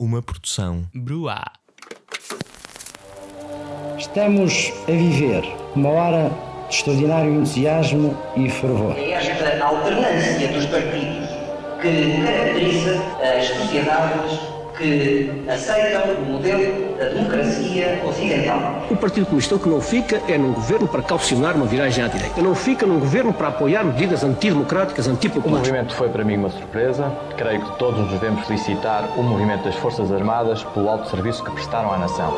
Uma produção Bruá. Estamos a viver uma hora de extraordinário entusiasmo e fervor. É esta alternância dos partidos que caracteriza as sociedades que aceitam o modelo da democracia ocidental. O Partido Comunista o que não fica é num governo para calcionar uma viragem à direita. Não fica num governo para apoiar medidas antidemocráticas, O antipopulares. movimento foi para mim uma surpresa. Creio que todos nos devemos felicitar o movimento das Forças Armadas pelo alto serviço que prestaram à nação.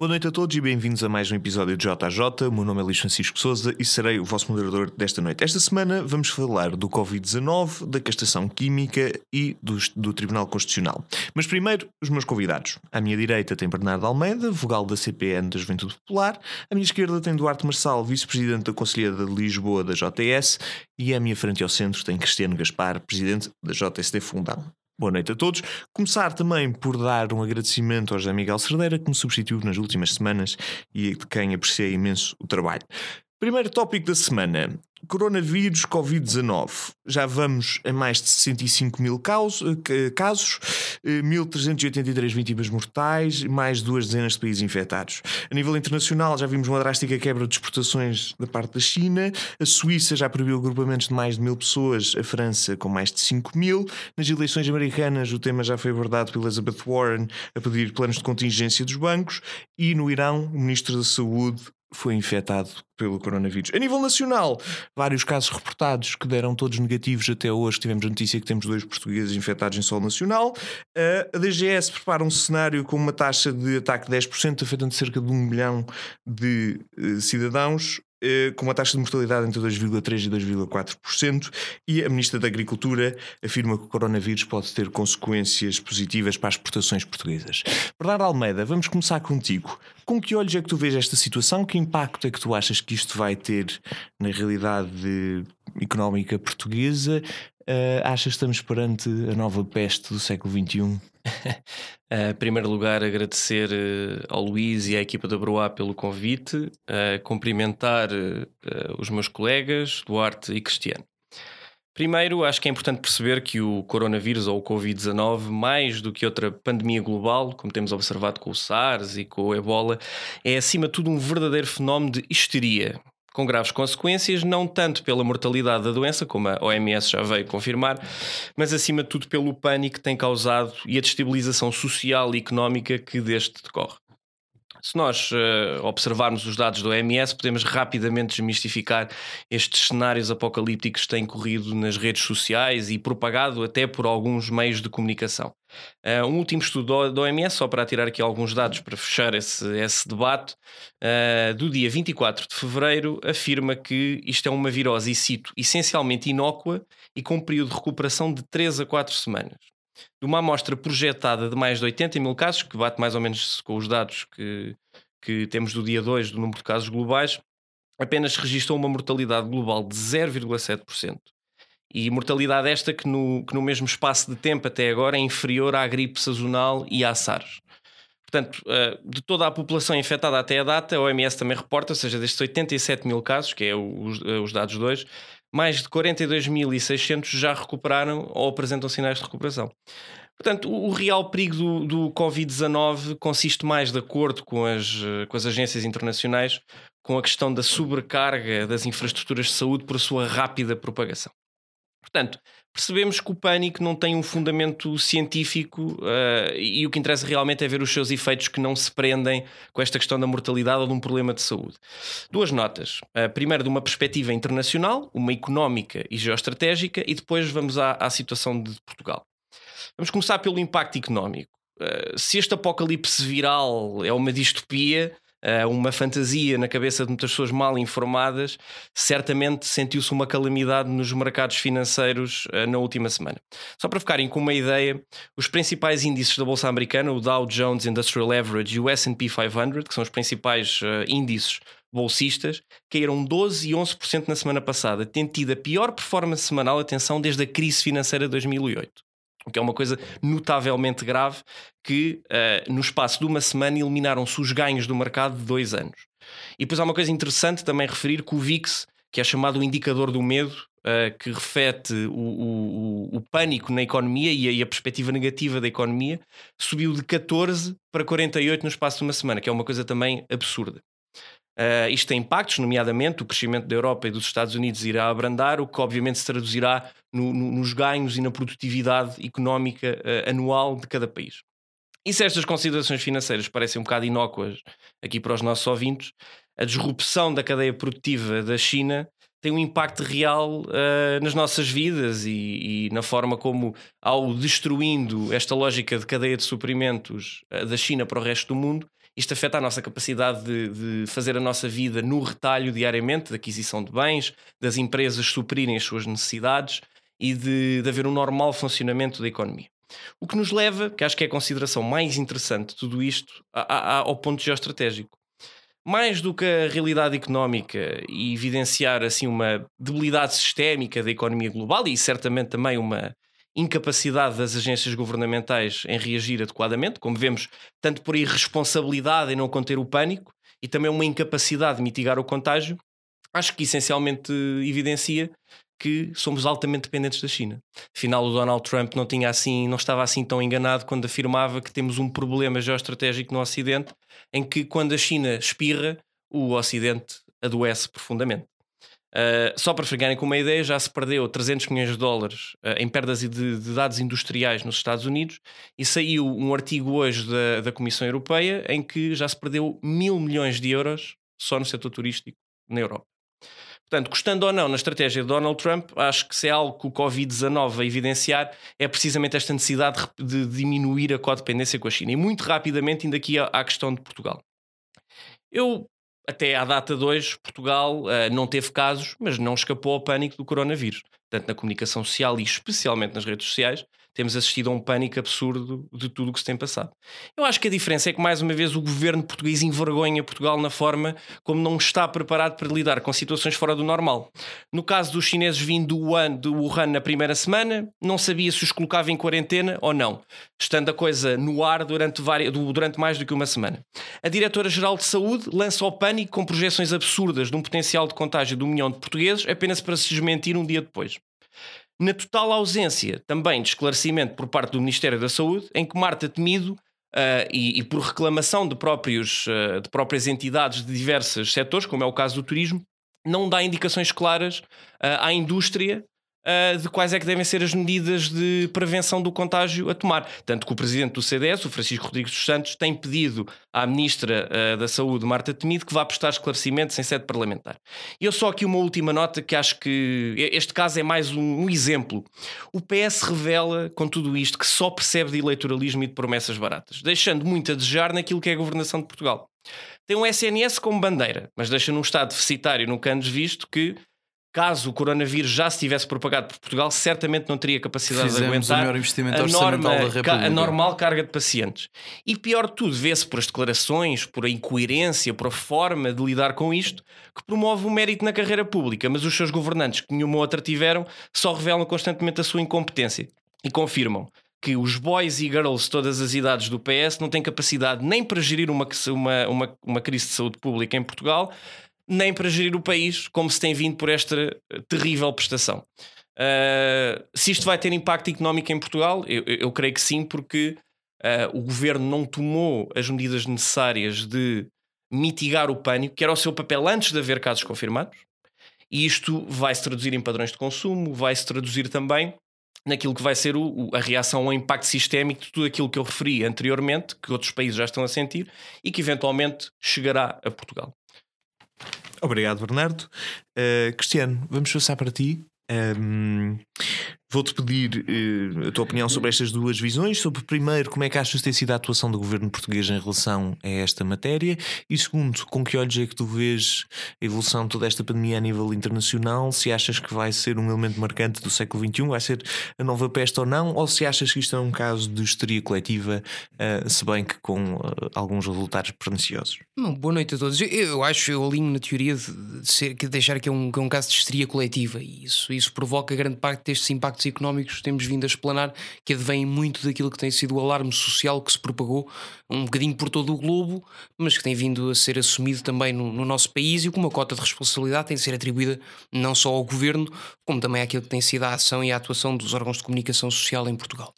Boa noite a todos e bem-vindos a mais um episódio de JJ. O meu nome é Luís Francisco Souza e serei o vosso moderador desta noite. Esta semana vamos falar do Covid-19, da castração química e do, do Tribunal Constitucional. Mas primeiro, os meus convidados. À minha direita tem Bernardo Almeida, vogal da CPN da Juventude Popular. À minha esquerda tem Duarte Marçal, vice-presidente da Conselheira de Lisboa da JTS. E à minha frente ao centro tem Cristiano Gaspar, presidente da JSD Fundão. Boa noite a todos. Começar também por dar um agradecimento ao José Miguel Cerdeira, que me substituiu nas últimas semanas e de quem apreciei imenso o trabalho. Primeiro tópico da semana: coronavírus Covid-19. Já vamos a mais de 65 mil eh, casos, eh, 1.383 vítimas mortais, mais duas dezenas de países infectados. A nível internacional, já vimos uma drástica quebra de exportações da parte da China. A Suíça já proibiu agrupamentos de mais de mil pessoas, a França com mais de 5 mil. Nas eleições americanas, o tema já foi abordado pela Elizabeth Warren a pedir planos de contingência dos bancos. E no Irão, o ministro da Saúde foi infectado pelo coronavírus. A nível nacional, vários casos reportados que deram todos negativos até hoje. Tivemos notícia que temos dois portugueses infectados em solo nacional. A DGS prepara um cenário com uma taxa de ataque de 10%, afetando cerca de um milhão de uh, cidadãos. Uh, Com uma taxa de mortalidade entre 2,3% e 2,4%, e a Ministra da Agricultura afirma que o coronavírus pode ter consequências positivas para as exportações portuguesas. Bernardo Almeida, vamos começar contigo. Com que olhos é que tu vês esta situação? Que impacto é que tu achas que isto vai ter na realidade económica portuguesa? Uh, achas que estamos perante a nova peste do século XXI? Em primeiro lugar, agradecer eh, ao Luís e à equipa da Broá pelo convite, eh, cumprimentar eh, os meus colegas, Duarte e Cristiano. Primeiro, acho que é importante perceber que o coronavírus ou o Covid-19, mais do que outra pandemia global, como temos observado com o SARS e com o Ebola, é acima de tudo um verdadeiro fenómeno de histeria, com graves consequências, não tanto pela mortalidade da doença, como a OMS já veio confirmar, mas acima de tudo pelo pânico que tem causado e a destabilização social e económica que deste decorre. Se nós uh, observarmos os dados do OMS, podemos rapidamente desmistificar estes cenários apocalípticos que têm corrido nas redes sociais e propagado até por alguns meios de comunicação. Uh, um último estudo da OMS, só para tirar aqui alguns dados para fechar esse, esse debate, uh, do dia 24 de fevereiro, afirma que isto é uma virose, e cito, essencialmente inócua e com um período de recuperação de 3 a 4 semanas de uma amostra projetada de mais de 80 mil casos, que bate mais ou menos com os dados que, que temos do dia 2 do número de casos globais, apenas registrou uma mortalidade global de 0,7%. E mortalidade esta que no, que no mesmo espaço de tempo até agora é inferior à gripe sazonal e à SARS. Portanto, eh, de toda a população infectada até a data, a OMS também reporta, ou seja, destes 87 mil casos, que é os, os dados 2, mais de 42.600 já recuperaram ou apresentam sinais de recuperação. Portanto, o, real perigo do, do Covid-19 consiste mais, de acordo com as, com as agências internacionais, com a questão da sobrecarga das infraestruturas de saúde por sua rápida propagação. Portanto, percebemos que o pânico não tem um fundamento científico uh, e o que interessa realmente é ver os seus efeitos que não se prendem com esta questão da mortalidade ou de um problema de saúde. Duas notas. Uh, primeiro, de uma perspectiva internacional, uma económica e geoestratégica, e depois vamos à, à situação de Portugal. Vamos começar pelo impacto económico. Uh, se este apocalipse viral é uma distopia, uma fantasia na cabeça de muitas pessoas mal informadas, certamente sentiu-se uma calamidade nos mercados financeiros uh, na última semana. Só para ficarem com uma ideia, os principais índices da Bolsa Americana, o Dow Jones Industrial Average e o S&P 500, que são os principais uh, índices bolsistas, caíram 12 e 11% na semana passada, tendo tido a pior performance semanal, atenção, desde a crise financeira de 2008 o que é uma coisa notavelmente grave, que uh, no espaço de uma semana eliminaram-se os ganhos do mercado de dois anos. E depois há uma coisa interessante também referir que o VIX, que é chamado o indicador do medo, uh, que reflete o, o, o, pânico na economia e a, e a, perspectiva negativa da economia, subiu de 14 para 48 no espaço de uma semana, que é uma coisa também absurda. Uh, isto tem impactos, nomeadamente o crescimento da Europa e dos Estados Unidos irá abrandar, o que obviamente se traduzirá no, no, nos ganhos e na produtividade económica uh, anual de cada país. E se estas considerações financeiras parecem um bocado inócuas aqui para os nossos ouvintes, a disrupção da cadeia produtiva da China tem um impacto real uh, nas nossas vidas e, e, na forma como, ao destruindo esta lógica de cadeia de suprimentos da China para o resto do mundo, isto afeta a nossa capacidade de, de, fazer a nossa vida no retalho diariamente, de aquisição de bens, das empresas suprirem as suas necessidades e de, de haver um normal funcionamento da economia. O que nos leva, que acho que é a consideração mais interessante de tudo isto, a, a, ao ponto geoestratégico. Mais do que a realidade económica e evidenciar assim uma debilidade sistémica da economia global e certamente também uma incapacidade das agências governamentais em reagir adequadamente, como vemos, tanto por irresponsabilidade em não conter o pânico e também uma incapacidade de mitigar o contágio, acho que essencialmente evidencia que somos altamente dependentes da China. Afinal, o Donald Trump não tinha assim, não estava assim tão enganado quando afirmava que temos um problema geoestratégico no Ocidente, em que quando a China espirra, o Ocidente adoece profundamente. Uh, só para ficarem com uma ideia, já se perdeu 300 milhões de dólares uh, em perdas de, de, dados industriais nos Estados Unidos e saiu um artigo hoje da, da Comissão Europeia em que já se perdeu mil milhões de euros só no setor turístico na Europa. Portanto, gostando ou não na estratégia de Donald Trump, acho que se é algo que o Covid-19 vai evidenciar é precisamente esta necessidade de diminuir a codependência com a China. E muito rapidamente, ainda aqui à questão de Portugal. Eu até à data de hoje, Portugal uh, não teve casos, mas não escapou ao pânico do coronavírus. Tanto na comunicação social e especialmente nas redes sociais, temos assistido a um pânico absurdo de tudo o que se tem passado. Eu acho que a diferença é que, mais uma vez, o governo português envergonha Portugal na forma como não está preparado para lidar com situações fora do normal. No caso dos chineses vindo do Wuhan, na primeira semana, não sabia se os colocava em quarentena ou não, estando a coisa no ar durante, várias, durante mais do que uma semana. A Diretora-Geral de Saúde lança o pânico com projeções absurdas de um potencial de contágio de um milhão de portugueses apenas para se desmentir um dia depois na total ausência também de esclarecimento por parte do Ministério da Saúde, em que Marta Temido, uh, e, e, por reclamação de, próprios, uh, de próprias entidades de diversos setores, como é o caso do turismo, não dá indicações claras uh, à indústria uh, de quais é que devem ser as medidas de prevenção do contágio a tomar. Tanto que o presidente do CDS, o Francisco Rodrigues dos Santos, tem pedido à ministra uh, da Saúde, Marta Temido, que vá prestar esclarecimentos em sede parlamentar. E eu só aqui uma última nota que acho que este caso é mais um, um exemplo. O PS revela com tudo isto que só percebe de eleitoralismo e de promessas baratas, deixando muito a desejar naquilo que é a governação de Portugal. Tem um SNS como bandeira, mas deixa num estado deficitário, nunca antes visto, que caso o coronavírus já se tivesse propagado por Portugal, certamente não teria capacidade Fizemos de aguentar a, norma, a normal carga de pacientes. E pior de tudo, vê-se por as declarações, por a incoerência, por a forma de lidar com isto, que promove o mérito na carreira pública, mas os seus governantes, que nenhuma outra tiveram, só revelam constantemente a sua incompetência e confirmam que os boys e girls de todas as idades do PS não têm capacidade nem para gerir uma, uma, uma, uma crise de saúde pública em Portugal, nem para gerir o país, como se tem vindo por esta terrível prestação. Uh, se isto vai ter impacto económico em Portugal, eu, eu creio que sim, porque uh, o governo não tomou as medidas necessárias de mitigar o pânico, que era o seu papel antes de haver casos confirmados, e isto vai se traduzir em padrões de consumo, vai se traduzir também naquilo que vai ser o, a reação ao impacto sistémico de tudo aquilo que eu referi anteriormente, que outros países já estão a sentir e que eventualmente chegará a Portugal. Obrigado, Bernardo. Uh, Cristiano, vamos passar para ti. Um, Vou-te pedir uh, a tua opinião sobre estas duas visões. Sobre, primeiro, como é que achas ter sido a atuação do governo português em relação a esta matéria? E segundo, com que olhos é que tu vês a evolução de toda esta pandemia a nível internacional? Se achas que vai ser um elemento marcante do século XXI, vai ser a nova peste ou não? Ou se achas que isto é um caso de histeria coletiva, uh, se bem que com uh, alguns resultados perniciosos? Não, boa noite a todos. Eu, eu acho, eu alinho na teoria de, de, ser, de deixar que é, um, que é um caso de histeria coletiva e isso, isso provoca grande parte destes impactos impactos económicos temos vindo a explanar, que advém muito daquilo que tem sido o alarme social que se propagou um bocadinho por todo o globo, mas que tem vindo a ser assumido também no, no nosso país e com uma cota de responsabilidade tem de ser atribuída não só ao governo, como também àquilo que tem sido a ação e a atuação dos órgãos de comunicação social em Portugal.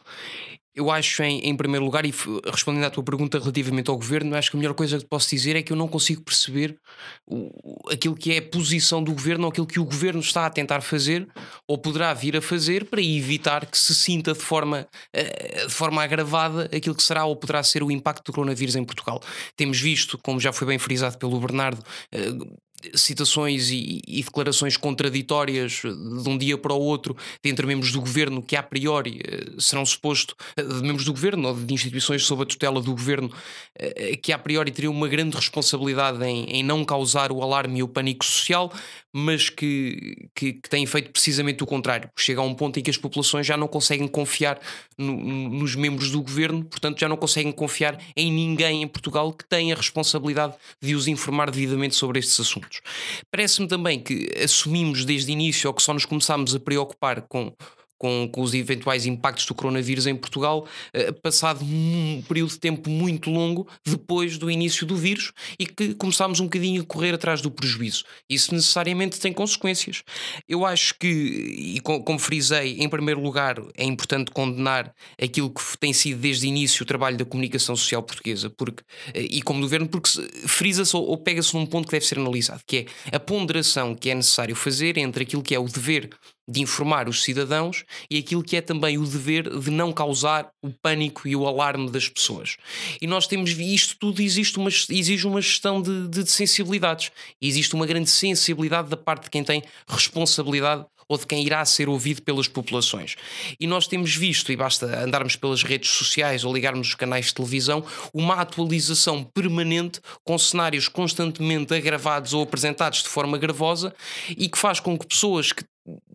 Eu acho, em, em, primeiro lugar, e respondendo à tua pergunta relativamente ao governo, acho que a melhor coisa que posso dizer é que eu não consigo perceber o, aquilo que é a posição do governo ou aquilo que o governo está a tentar fazer ou poderá vir a fazer para evitar que se sinta de forma, uh, de forma agravada aquilo que será ou poderá ser o impacto do coronavírus em Portugal. Temos visto, como já foi bem frisado pelo Bernardo, uh, citações e, e, declarações contraditórias de um dia para o outro de entre membros do governo que a priori eh, serão suposto eh, de membros do governo ou de instituições sob a tutela do governo eh, que a priori teriam uma grande responsabilidade em, em não causar o alarme e o pânico social mas que, que, que, têm feito precisamente o contrário. Chega a um ponto em que as populações já não conseguem confiar no, nos membros do governo, portanto, já não conseguem confiar em ninguém em Portugal que tenha a responsabilidade de os informar devidamente sobre estes assuntos. Parece-me também que assumimos desde o início ou que só nos começámos a preocupar com com, com os eventuais impactos do coronavírus em Portugal, uh, passado um período de tempo muito longo depois do início do vírus e que começámos um bocadinho a correr atrás do prejuízo. Isso necessariamente tem consequências. Eu acho que, e como frisei, em primeiro lugar, é importante condenar aquilo que tem sido desde o início o trabalho da comunicação social portuguesa, porque, eh, e como governo, porque frisa-se ou pega-se num ponto que deve ser analisado, que é a ponderação que é necessário fazer entre aquilo que é o dever de informar os cidadãos e aquilo que é também o dever de não causar o pânico e o alarme das pessoas. E nós temos isto tudo existe uma, exige uma gestão de, de sensibilidades. E existe uma grande sensibilidade da parte de quem tem responsabilidade ou de quem irá ser ouvido pelas populações. E nós temos visto, e basta andarmos pelas redes sociais ou ligarmos os canais de televisão, uma atualização permanente com cenários constantemente agravados ou apresentados de forma gravosa e que faz com que pessoas que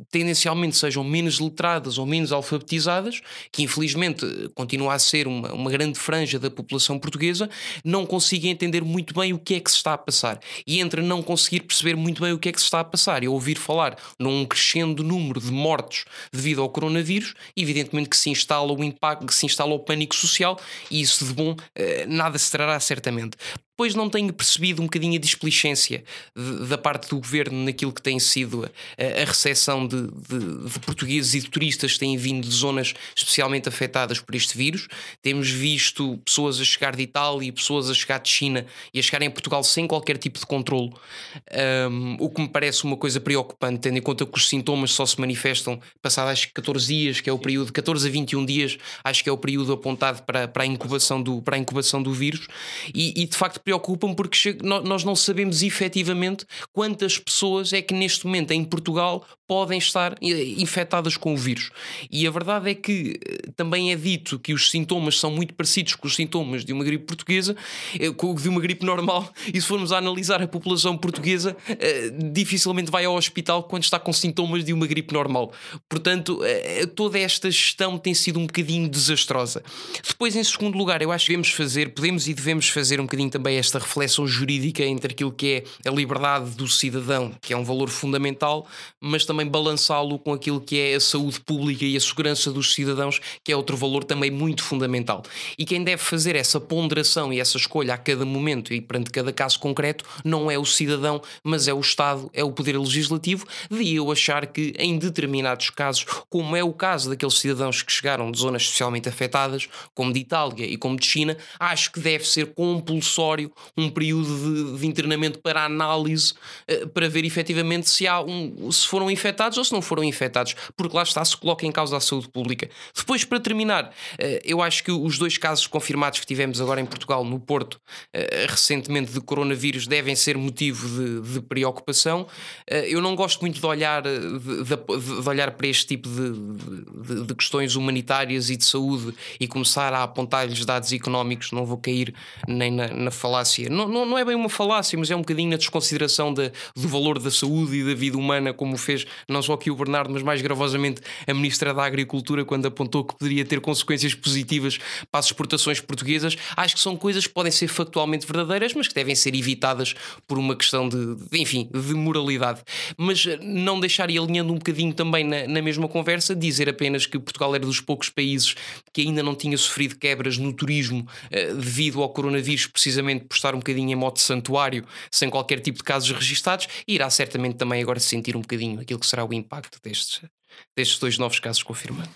tendencialmente sejam menos letradas ou menos alfabetizadas, que infelizmente continua a ser uma, uma grande franja da população portuguesa, não consigam entender muito bem o que é que se está a passar. E entre não conseguir perceber muito bem o que é que se está a passar e ouvir falar num crescendo número de mortos devido ao coronavírus, evidentemente que se instala o impacto, que se instala o pânico social e isso de bom eh, nada se trará certamente depois não tenho percebido um bocadinho a displicência de, da parte do governo naquilo que tem sido a, a recepção de, de, de, portugueses e de turistas que têm vindo de zonas especialmente afetadas por este vírus. Temos visto pessoas a chegar de Itália e pessoas a chegar de China e a chegarem a Portugal sem qualquer tipo de controle, um, o que me parece uma coisa preocupante, tendo em conta que os sintomas só se manifestam passados acho que 14 dias, que é o período, 14 a 21 dias, acho que é o período apontado para, para, a, incubação do, para a incubação do vírus, e, e de facto preocupam porque nós não sabemos efetivamente quantas pessoas é que neste momento em Portugal podem estar eh, infectadas com o vírus. E a verdade é que eh, também é dito que os sintomas são muito parecidos com os sintomas de uma gripe portuguesa, eh, de uma gripe normal, e se formos a analisar a população portuguesa, dificilmente vai ao hospital quando está com sintomas de uma gripe normal. Portanto, toda esta gestão tem sido um bocadinho desastrosa. Depois, em segundo lugar, eu acho que devemos fazer, podemos e devemos fazer um bocadinho também esta reflexão jurídica entre aquilo que é a liberdade do cidadão, que é um valor fundamental, mas também balançá-lo com aquilo que é a saúde pública e a segurança dos cidadãos, que é outro valor também muito fundamental. E quem deve fazer essa ponderação e essa escolha a cada momento e perante cada caso concreto não é o cidadão, mas é o Estado, é o Poder Legislativo. De eu achar que em determinados casos, como é o caso daqueles cidadãos que chegaram de zonas especialmente afetadas, como de Itália e como de China, acho que deve ser compulsório necessário um período de, de internamento para análise uh, para ver efetivamente se, há um, se foram infectados ou se não foram infectados, porque lá está, se coloca em causa a saúde pública. Depois, para terminar, uh, eu acho que os dois casos confirmados que tivemos agora em Portugal, no Porto, uh, recentemente de coronavírus, devem ser motivo de, de preocupação. eu não gosto muito de olhar, de, de, olhar para este tipo de, questões humanitárias e de saúde e começar a apontar-lhes dados económicos, não vou cair nem na, na falácia. Não, não, não, é bem uma falácia, mas é um bocadinho na desconsideração de, do valor da saúde e da vida humana, como fez não só aqui o Bernardo, mas mais gravosamente a Ministra da Agricultura, quando apontou que poderia ter consequências positivas para as exportações portuguesas. Acho que são coisas que podem ser factualmente verdadeiras, mas que devem ser evitadas por uma questão de, de enfim, de moralidade. Mas eh, não deixar e alinhando um bocadinho também na, na mesma conversa, dizer apenas que Portugal era dos poucos países que ainda não tinha sofrido quebras no turismo uh, devido ao coronavírus, precisamente por estar um bocadinho em modo santuário, sem qualquer tipo de casos registados, e irá certamente também agora sentir um bocadinho aquilo que será o impacto destes, destes dois novos casos confirmados.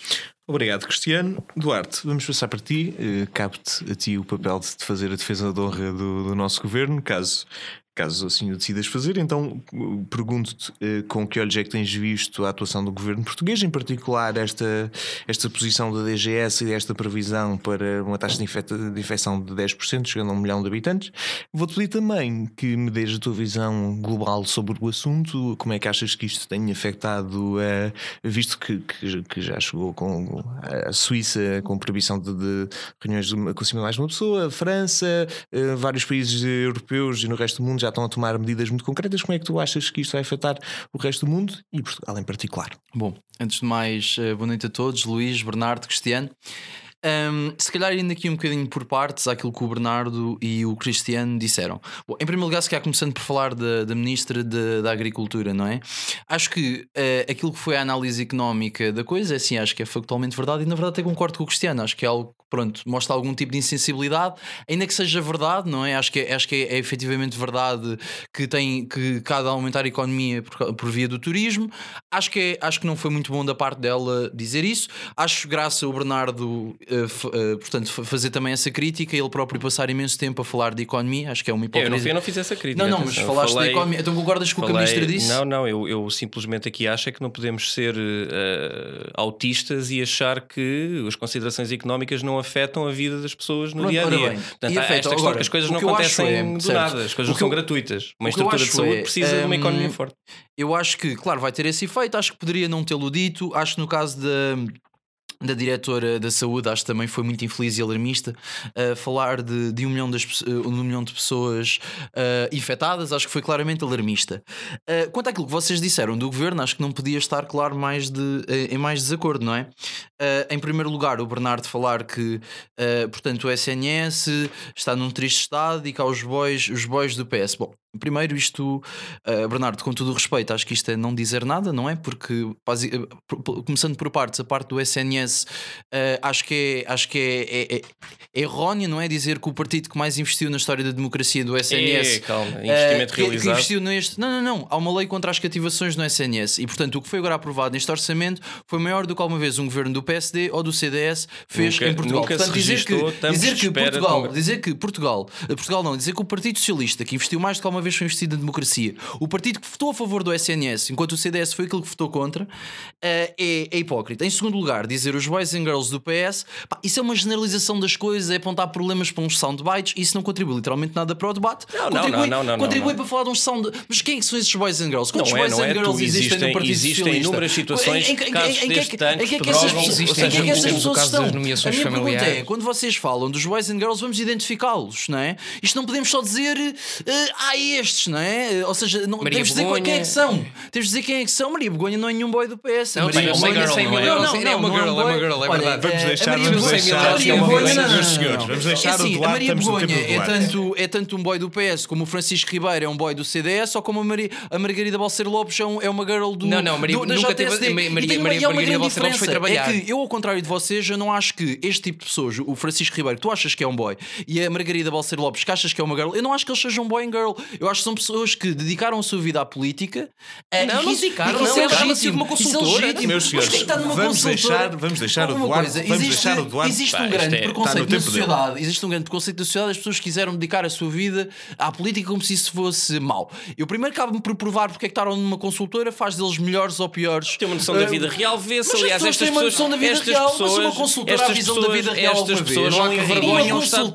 Obrigado, Cristiano. Duarte, vamos passar para ti. Uh, Cabe-te a ti o papel de fazer a defesa da honra do, do nosso governo, caso caso assim o decidas fazer. Então pergunto-te eh, com que olhos é que tens visto a atuação do governo português, em particular esta, esta posição da DGS e esta previsão para uma taxa de, infecta, de infecção de 10%, chegando a um milhão de habitantes. Vou-te pedir também que me dês a tua visão global sobre o assunto, como é que achas que isto tem afetado, uh, visto que, que, que, já chegou com a Suíça com proibição de, de reuniões com mais de uma pessoa, a França, uh, vários países europeus e no resto do mundo já estão a tomar medidas muito concretas. Como é que tu achas que isto vai afetar o resto do mundo e Portugal em particular? Bom, antes de mais, eh, boa noite a todos, Luís, Bernardo, Cristiano. Um, se calhar indo aqui um bocadinho por partes àquilo que o Bernardo e o Cristiano disseram. Bom, em primeiro lugar, se calhar começando por falar da, da Ministra da Agricultura, não é? Acho que uh, aquilo que foi a análise económica da coisa, assim, acho que é factualmente verdade e na verdade até concordo com o Cristiano, acho que é algo pronto, mostra algum tipo de insensibilidade, ainda que seja verdade, não é? Acho que é, acho que é, é efetivamente verdade que tem que cada aumentar a economia por, por, via do turismo. Acho que, é, acho que não foi muito bom da parte dela dizer isso. Acho graça o Bernardo, uh, uh, portanto, fazer também essa crítica, ele próprio passar imenso tempo a falar de economia. Acho que é uma hipocrisia. Eu não, eu não fiz essa crítica. Não, não, mas falaste falei, de economia. Então concordas com o que a ministra disse? Não, não, eu, eu simplesmente aqui acho é que não podemos ser uh, autistas e achar que as considerações económicas não afetam a vida das pessoas no Pronto, dia a dia. Portanto, há esta Agora, as coisas não acontecem é, do certo. nada, as coisas não são gratuitas. Uma estrutura de saúde é, precisa de uma economia forte. Eu acho que, claro, vai ter esse efeito, acho que poderia não tê-lo dito, acho que no caso da da diretora da saúde, acho que também foi muito infeliz e alarmista, falar de, de, um, milhão das, uh, um milhão de pessoas uh, infectadas, acho que foi claramente alarmista. Uh, quanto àquilo que vocês disseram do governo, acho que não podia estar, claro, mais de, em mais desacordo, não é? em primeiro lugar, o Bernardo falar que, portanto, o SNS está num triste estado e que há os boys, os boys do PS. Bom, Primeiro, isto, uh, Bernardo, com todo o respeito, acho que isto é não dizer nada, não é? Porque, uh, começando por partes, a parte do SNS, uh, eh, acho que, é, acho que é, é, é, é erróneo, não é? Dizer que o partido que mais investiu na história da democracia do SNS. É, calma, investimento que, realizado. Que investiu neste. Não, não, não. Há uma lei contra as cativações no SNS e, portanto, o que foi agora aprovado neste orçamento foi maior do que alguma vez um governo do PSD ou do CDS fez nunca, em Portugal. Portanto, dizer que, dizer que Portugal, dizer que Portugal, Portugal não, dizer que o Partido Socialista, que investiu mais do que alguma vez foi investido na democracia. O partido que votou a favor do SNS, enquanto o CDS foi aquele que votou contra, é, é hipócrita. Em segundo lugar, dizer os boys and girls do PS, pá, isso é uma generalização das coisas, é apontar problemas para uns soundbites, isso não contribui literalmente nada para o debate. Não, contribui, não, não, não, contribui para falar de uns sound. Mas quem é são esses boys and girls? Quantos não boys é, and é girls existem, existem no Partido Existem Socialista? inúmeras situações, em, em, casos em, deste tanto, em que é que essas pessoas estão? A minha pergunta é, quando vocês falam dos boys and girls, vamos identificá-los, não é? Isto não podemos só dizer, uh, ah, estes, não é? Ou seja, não, temos de dizer quem é que são. Temos de dizer quem é que são. Maria Begonha não é nenhum boy do PS. Não, Maria Begonha é uma girl, não, é uma girl, é uma girl, é verdade. Vamos deixar, vamos deixar, vamos deixar o Duarte, A Maria Begonha é tanto, é tanto um boy do PS como o Francisco Ribeiro é um boy do CDS ou como a, Maria, a Margarida Balcer Lopes é uma girl do Não, não, Maria, do, nunca teve, Maria, Maria, Margarida Lopes foi trabalhar. É que eu, ao contrário de vocês, eu não acho que este tipo de pessoas, o Francisco Ribeiro, tu achas que é um boy, e a Margarida Balcer Lopes, que achas que é uma girl, eu não acho que eles sejam boy and girl. Eu acho que são pessoas que dedicaram a sua vida à política. eh, Não, e não se dedicaram, não, é eles legítimo. chamam-se uma é consultora. legítimo. Meus Mas senhores, está numa vamos deixar- vamos deixar o Duarte- coisa, vamos existe, deixar o Duarte- Existe Pá, um grande é- preconceito na tempo dele. sociedade. Existe um grande preconceito na sociedade. As pessoas quiseram dedicar a sua vida à política como se isso fosse mau. Eu primeiro acabo-me por provar porque é que estaram numa consultora, faz deles melhores ou piores. Tem uma noção da Ah, vida real, vê-se. mas Aliás, pessoas estas têm uma pessoas. noção da vida real, mas pessoas, uma consultora há visão da pessoas- vida real Estas pessoas não Uma envergonham o Estado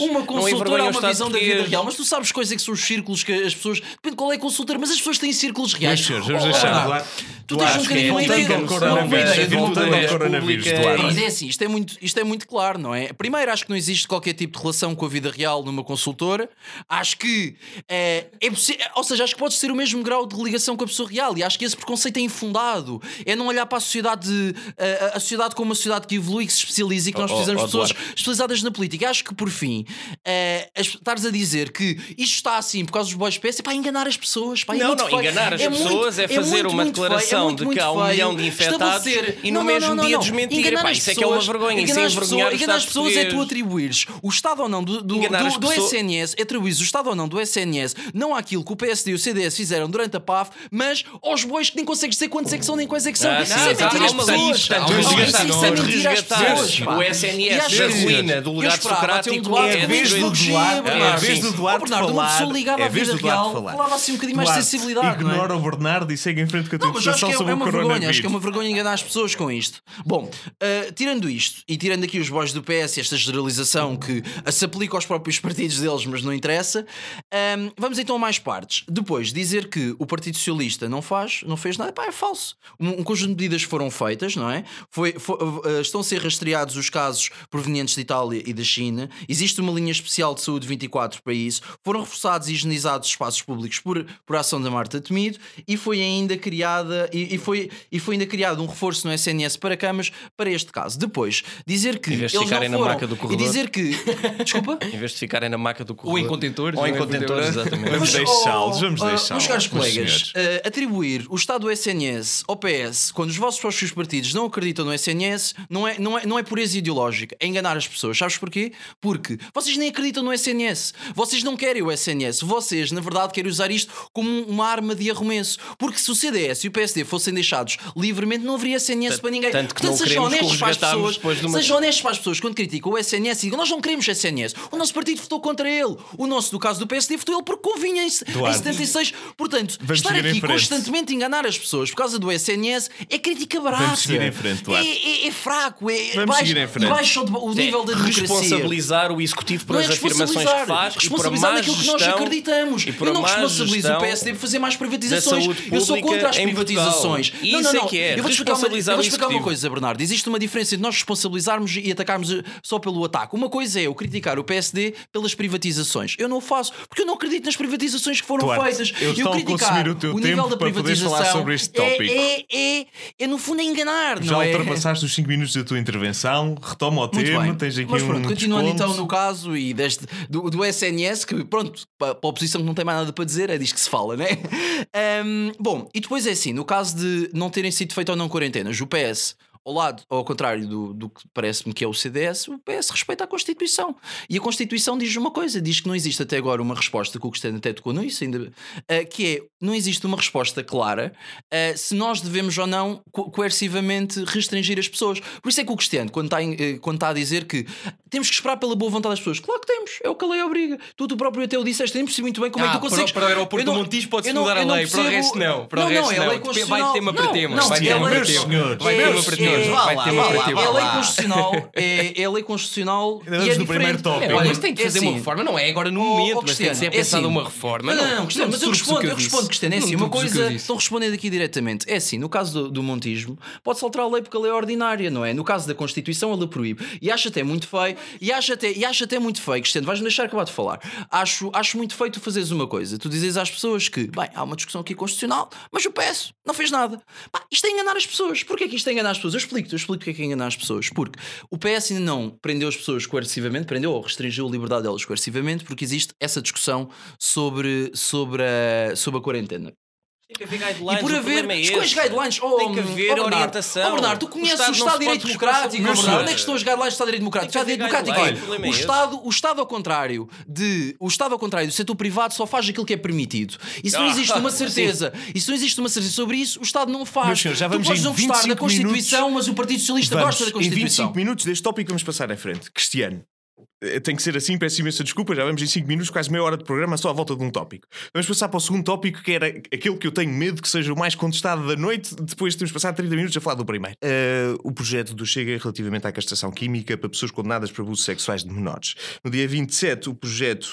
uma não consultora o uma visão da vida real, mas tu sabes é que são os círculos que as pessoas. Depende qual é a consultora, mas as pessoas têm círculos reais. Meus senhores, vamos Oh, deixar Bernardo, o Duarte. Tu tens um bocadinho uma ideia. coronavírus, de voltando ao coronavírus, É. Mas é assim, isto é, muito, isto é muito claro, não é? Primeiro, acho que não existe qualquer tipo de relação com a vida real numa consultora. Acho que é, é possível, ou seja, acho que pode ter o mesmo grau de ligação com a pessoa real e acho que esse preconceito é infundado. É não olhar para a sociedade, a, a sociedade como uma sociedade que evolui, que se especializa e que nós Oh, oh, precisamos oh, de pessoas especializadas na política. Acho que por fim, é, estares a dizer que isto está assim por causa dos pés, é para enganar as pessoas. Pá, é Não, muito não, feio. enganar as muito- pessoas é fazer muito, uma muito feio, declaração é muito, de muito que há um feio milhão de infectados e no Não, mesmo não, dia desmentir. As isso é que é uma pessoas- vergonha, é enganar as pessoas- Enganar as pessoas é tu atribuires o Estado ou não do, do, do, as do pessoas- SNS, atribuires o Estado ou não do SNS, não àquilo que o PSD e o CDS fizeram durante a PAF, mas aos bois que nem consegues dizer quantos é que são nem quais é que são. Ah, Isso é mentir uma pessoas. é pessoas, pá. o SNS ruína do legado socrático é com vez do Duarte, em vez do Duarte Bernardo, uma pessoa ligada em à vez vida real falava assim um bocadinho mais de sensibilidade, não é? Ignora o Bernardo e segue em frente com a tua Não, mas acho que é, sobre é uma vergonha, acho que é uma vergonha enganar as pessoas com isto. Bom, uh, tirando isto e tirando aqui os boys do PS e esta generalização que se aplica aos próprios partidos deles, mas não interessa, um, vamos então a mais partes. Depois, dizer que o Partido Socialista não faz, não fez nada, pá, é falso. Um, um conjunto de medidas foram feitas, não é? Foi, fo- uh, estão a ser rastreados os casos provenientes de Itália e da China. Existe uma linha especial de saúde 24 para isso. Foram reforçados e higienizados espaços públicos por, por ação da Marta Temido e foi ainda criada e, e foi, e foi ainda criado um reforço no SNS para camas para este caso. Depois, dizer que Em vez de eles ficarem na foram, maca do e corredor. dizer que desculpa Em vez de ficarem na maca do corredor. em contentores, Ou em é? contentores, exatamente. Vamos deixá-los, vamos oh, deixá-los. Meus caros colegas, eh, atribuir o Estado do SNS ao PS quando os vossos próprios partidos não acreditam no SNS não é, não é, não é pureza ideológica, é enganar as pessoas. Sabes porquê? Porque vocês nem acreditam no SNS, vocês não querem o SNS, vocês, na verdade, querem usar isto como uma arma de arremesso. Porque se o CDS e o PSD fossem deixados livremente, não haveria SNS para ninguém. tanto que Portanto, não sejam honestos para as pessoas, de uma- sejam honestos para as pessoas quando criticam o SNS e digam nós não queremos SNS. O nosso partido votou contra ele. O nosso, no caso do PSD, votou ele porque convinha em, em Duarte. 76. Portanto, Vamos estar aqui constantemente a enganar as pessoas por causa do SNS é crítica barata. Vamos seguir em frente, Duarte. É, é- é fraco, é Vamos baixo, seguir em frente. baixa o, o nível da democracia. responsabilizar o executivo por Não é as afirmações que faz e por a responsabilizar má naquilo que nós gestão acreditamos. e Eu não responsabilizo o PSD por fazer mais privatizações. Eu sou contra as privatizações. Não, Isso não, é não. que é, Eu vou explicar uma, eu vou o explicar uma coisa, Bernardo. Existe uma diferença entre nós responsabilizarmos e atacarmos eh, só pelo ataque. Uma coisa é eu criticar o PSD pelas privatizações. Eu não o faço porque eu não acredito nas privatizações que foram Duarte, feitas. eu estou a criticar consumir o teu nível tempo da privatização falar sobre este é- tópico. É, é, é, no fundo é enganar, Já não é? ultrapassaste os 5 minutos da tua intervenção, retoma o Muito tema, bem. tens aqui Mas um pronto, continuando desconto. então no caso e deste, do, do SNS, que pronto, para a oposição que não tem mais nada para dizer, é disto que se fala, né? Ahm, bom, e depois é assim, no caso de não terem sido feito ou não quarentenas, o PS. Ao lado, ao contrário do, do que parece-me que é o CDS, o PS respeita a Constituição. E a Constituição diz uma coisa: diz que não existe até agora uma resposta, que o Cristiano até tocou nisso, ainda, ah, que é não existe uma resposta clara ah, se nós devemos ou não co- coercivamente restringir as pessoas. Por isso é que o Cristiano, quando está, em- eh, quando está a dizer que temos que esperar pela boa vontade das pessoas, claro que temos, é o que a lei obriga. Tu, tu próprio até o disseste, nem percebi muito bem como é Ah, que tu para- consegues. para o aeroporto do Montijo pode-se mudar a lei, para o percebo- resto não, para o não, resto não, é não. lei Vai tema para Não, tema, não, vai é tema para tema. Vai tema para senhores, tema, vá vai lá, vá lá. É lei constitucional, é, é lei constitucional Ainda e é diferente. primeiro tópico. É, olha, mas tem que É fazer assim. uma reforma, não é agora no Oh, momento, oh, mas tem que ser é pensada assim. uma reforma. Não, não, Cristiano, mas eu respondo, eu respondo, Cristiano. É assim, uma coisa. Estou respondendo aqui diretamente. É assim, no caso do, do montismo, pode-se alterar a lei porque a lei é ordinária, não é? No caso da Constituição, ela proíbe. E acho até muito feio, e acho até, e acho até muito feio, Cristiano, vais-me deixar acabar de falar. Acho, acho muito feio tu fazeres uma coisa. Tu dizes às pessoas que, bem, há uma discussão aqui constitucional, mas o PS não fez nada. Pá, isto é enganar as pessoas. Porquê que isto é enganar as pessoas? Eu explico-te, eu explico porque é que é enganar as pessoas. Porque o PS ainda não prendeu as pessoas coercivamente, prendeu ou restringiu a liberdade delas coercivamente, porque existe essa discussão sobre, sobre, a, sobre a quarentena. Tem que haver guidelines. E por o haver. é quais guidelines? Oh, Tem que haver oh, Bernardo, orientação. Oh, Bernardo, tu conheces o Estado se de Direito Democrático? Bernardo? Onde é que estão os guidelines do Estado de Direito Democrático? O Estado de Direito Democrático é O o é. Estado, o Estado ao contrário de. O Estado ao contrário do setor privado só faz aquilo que é permitido. E se não Ah, existe uma sim. certeza, e se não existe uma certeza sobre isso, o Estado não faz. Senhores, já tu vamos podes em não gostar da 25 Constituição, minutos. mas o Partido Socialista Vamos, gosta da Em Constituição. 25 minutos deste tópico vamos passar à frente. Cristiano. Eh, Tem que ser assim, peço imensa desculpa, já vamos em 5 minutos, quase meia hora de programa só à volta de um tópico. Vamos passar para o segundo tópico, que era aquele que eu tenho medo que seja o mais contestado da noite, depois de termos passado 30 minutos a falar do primeiro. Eh, o projeto do Chega relativamente à castração química para pessoas condenadas por abusos sexuais de menores. No dia 27, o projeto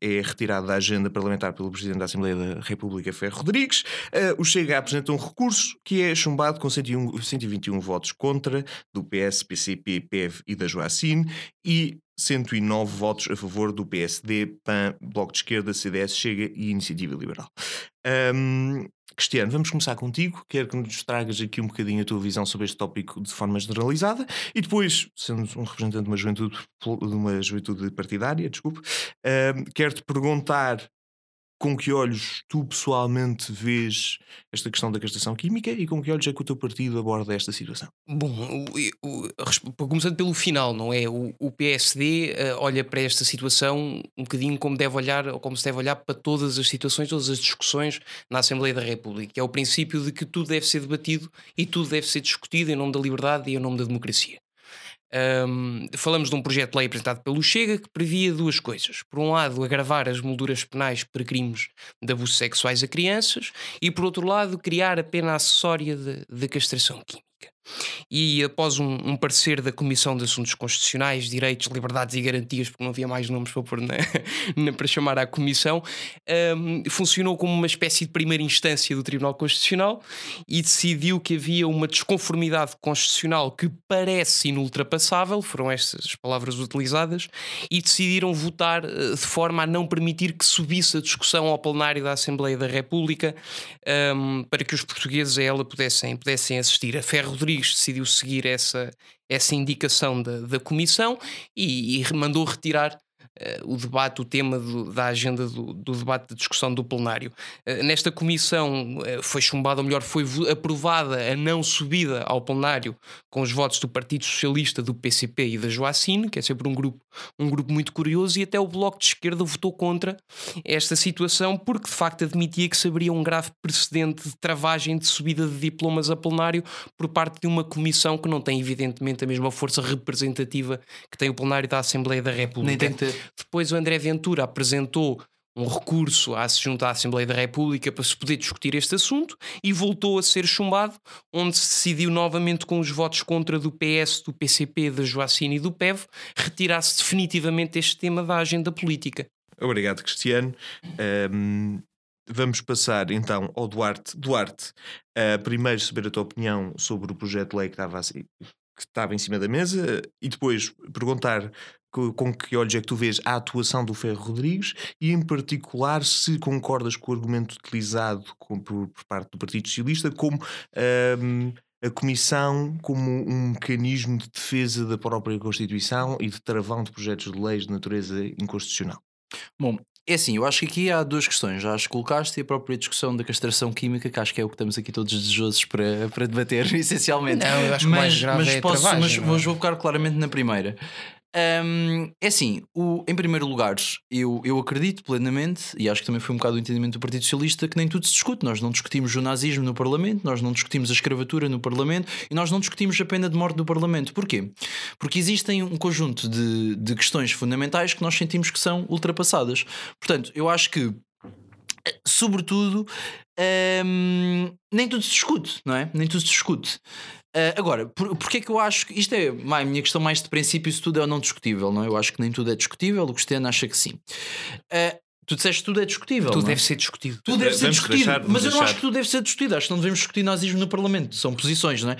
é retirado da agenda parlamentar pelo Presidente da Assembleia da República, Ferro Rodrigues. Eh, o Chega apresenta um recurso que é chumbado com 101, 121 votos contra, do PS, PCP, PEV e da Joacine, e 109 votos a favor do PSD, PAN, Bloco de Esquerda, CDS, Chega e Iniciativa Liberal. Ahm, Cristiano, vamos começar contigo. Quero que nos tragas aqui um bocadinho a tua visão sobre este tópico de forma generalizada e depois, sendo um representante de uma juventude, de uma juventude partidária, desculpe, ahm, quero-te perguntar com que olhos tu pessoalmente vês esta questão da castração química e com que olhos é que o teu partido aborda esta situação? Bom, o- o- começando pelo final, não é? O, o PSD eh, olha para esta situação um bocadinho como deve olhar, ou como se deve olhar para todas as situações, todas as discussões na Assembleia da República, é o princípio de que tudo deve ser debatido e tudo deve ser discutido em nome da liberdade e em nome da democracia. Ahm, falamos de um projeto de lei apresentado pelo Chega que previa duas coisas. Por um lado, agravar as molduras penais para crimes de abusos sexuais a crianças e, por outro lado, criar a pena acessória de- da castração química. E após um, um parecer da Comissão de Assuntos Constitucionais, Direitos, Liberdades e Garantias, porque não havia mais nomes para pôr na, na- para chamar à Comissão, ahm, funcionou como uma espécie de primeira instância do Tribunal Constitucional e decidiu que havia uma desconformidade constitucional que parece inultrapassável, foram estas as palavras utilizadas, e decidiram votar eh, de forma a não permitir que subisse a discussão ao plenário da Assembleia da República ahm, para que os portugueses a ela pudessem, pudessem assistir. A Ferro Rodrigues decidiu seguir essa, essa indicação da, da Comissão e, e mandou retirar o debate, o tema do- da agenda do, do debate de discussão do plenário. Eh, nesta comissão eh, foi chumbada, ou melhor, foi aprovada a não subida ao plenário com os votos do Partido Socialista, do PCP e da Joacine, que é sempre um grupo, um grupo muito curioso, e até o Bloco de Esquerda votou contra esta situação porque de facto admitia que se abria um grave precedente de travagem de subida de diplomas a plenário por parte de uma comissão que não tem evidentemente a mesma força representativa que tem o plenário da Assembleia da República. Nem tem. Depois o André Ventura apresentou um recurso à junto à Assembleia da República para se poder discutir este assunto e voltou a ser chumbado, onde se decidiu novamente com os votos contra do PS, do PCP, da Joacine e do PEV, retirar-se definitivamente este tema da agenda política. Obrigado, Cristiano. Ahm, vamos passar então ao Duarte. Duarte, ah, primeiro saber a tua opinião sobre o projeto de lei que estava, assim- que estava em cima da mesa e depois perguntar com que olhos é que tu vês a atuação do Ferro Rodrigues e, em particular, se concordas com o argumento utilizado com- por, por parte do Partido Socialista como ahm, a Comissão como um mecanismo de defesa da própria Constituição e de travão de projetos de leis de natureza inconstitucional. Bom, é assim, eu acho que aqui há duas questões. Já as colocaste e a própria discussão da castração química, que acho que é o que estamos aqui todos desejosos para, para debater, essencialmente. Não, eu acho que o mais grave mas é posso, travagem, mas não é? vou focar claramente na primeira. Hum, é assim, o, em primeiro lugar, eu, eu acredito plenamente, e acho que também foi um bocado o entendimento do Partido Socialista, que nem tudo se discute. Nós não discutimos o nazismo no Parlamento, nós não discutimos a escravatura no Parlamento e nós não discutimos a pena de morte no Parlamento. Porquê? Porque existem um conjunto de, de questões fundamentais que nós sentimos que são ultrapassadas. Portanto, eu acho que sobretudo, nem tudo se discute, não é? Nem tudo se discute. Ah, agora, por, porque é que eu acho que isto é a minha questão mais de princípio? Se tudo é ou não discutível, não é? Eu acho que nem tudo é discutível, o Cristiano acha que sim. Ah, tu disseste que tudo é discutível. Tudo não é? deve ser discutido. Tudo deve ser discutido, mas eu não deixar- acho que tudo deve ser discutido. Acho que não devemos discutir nazismo no Parlamento. São posições, não é?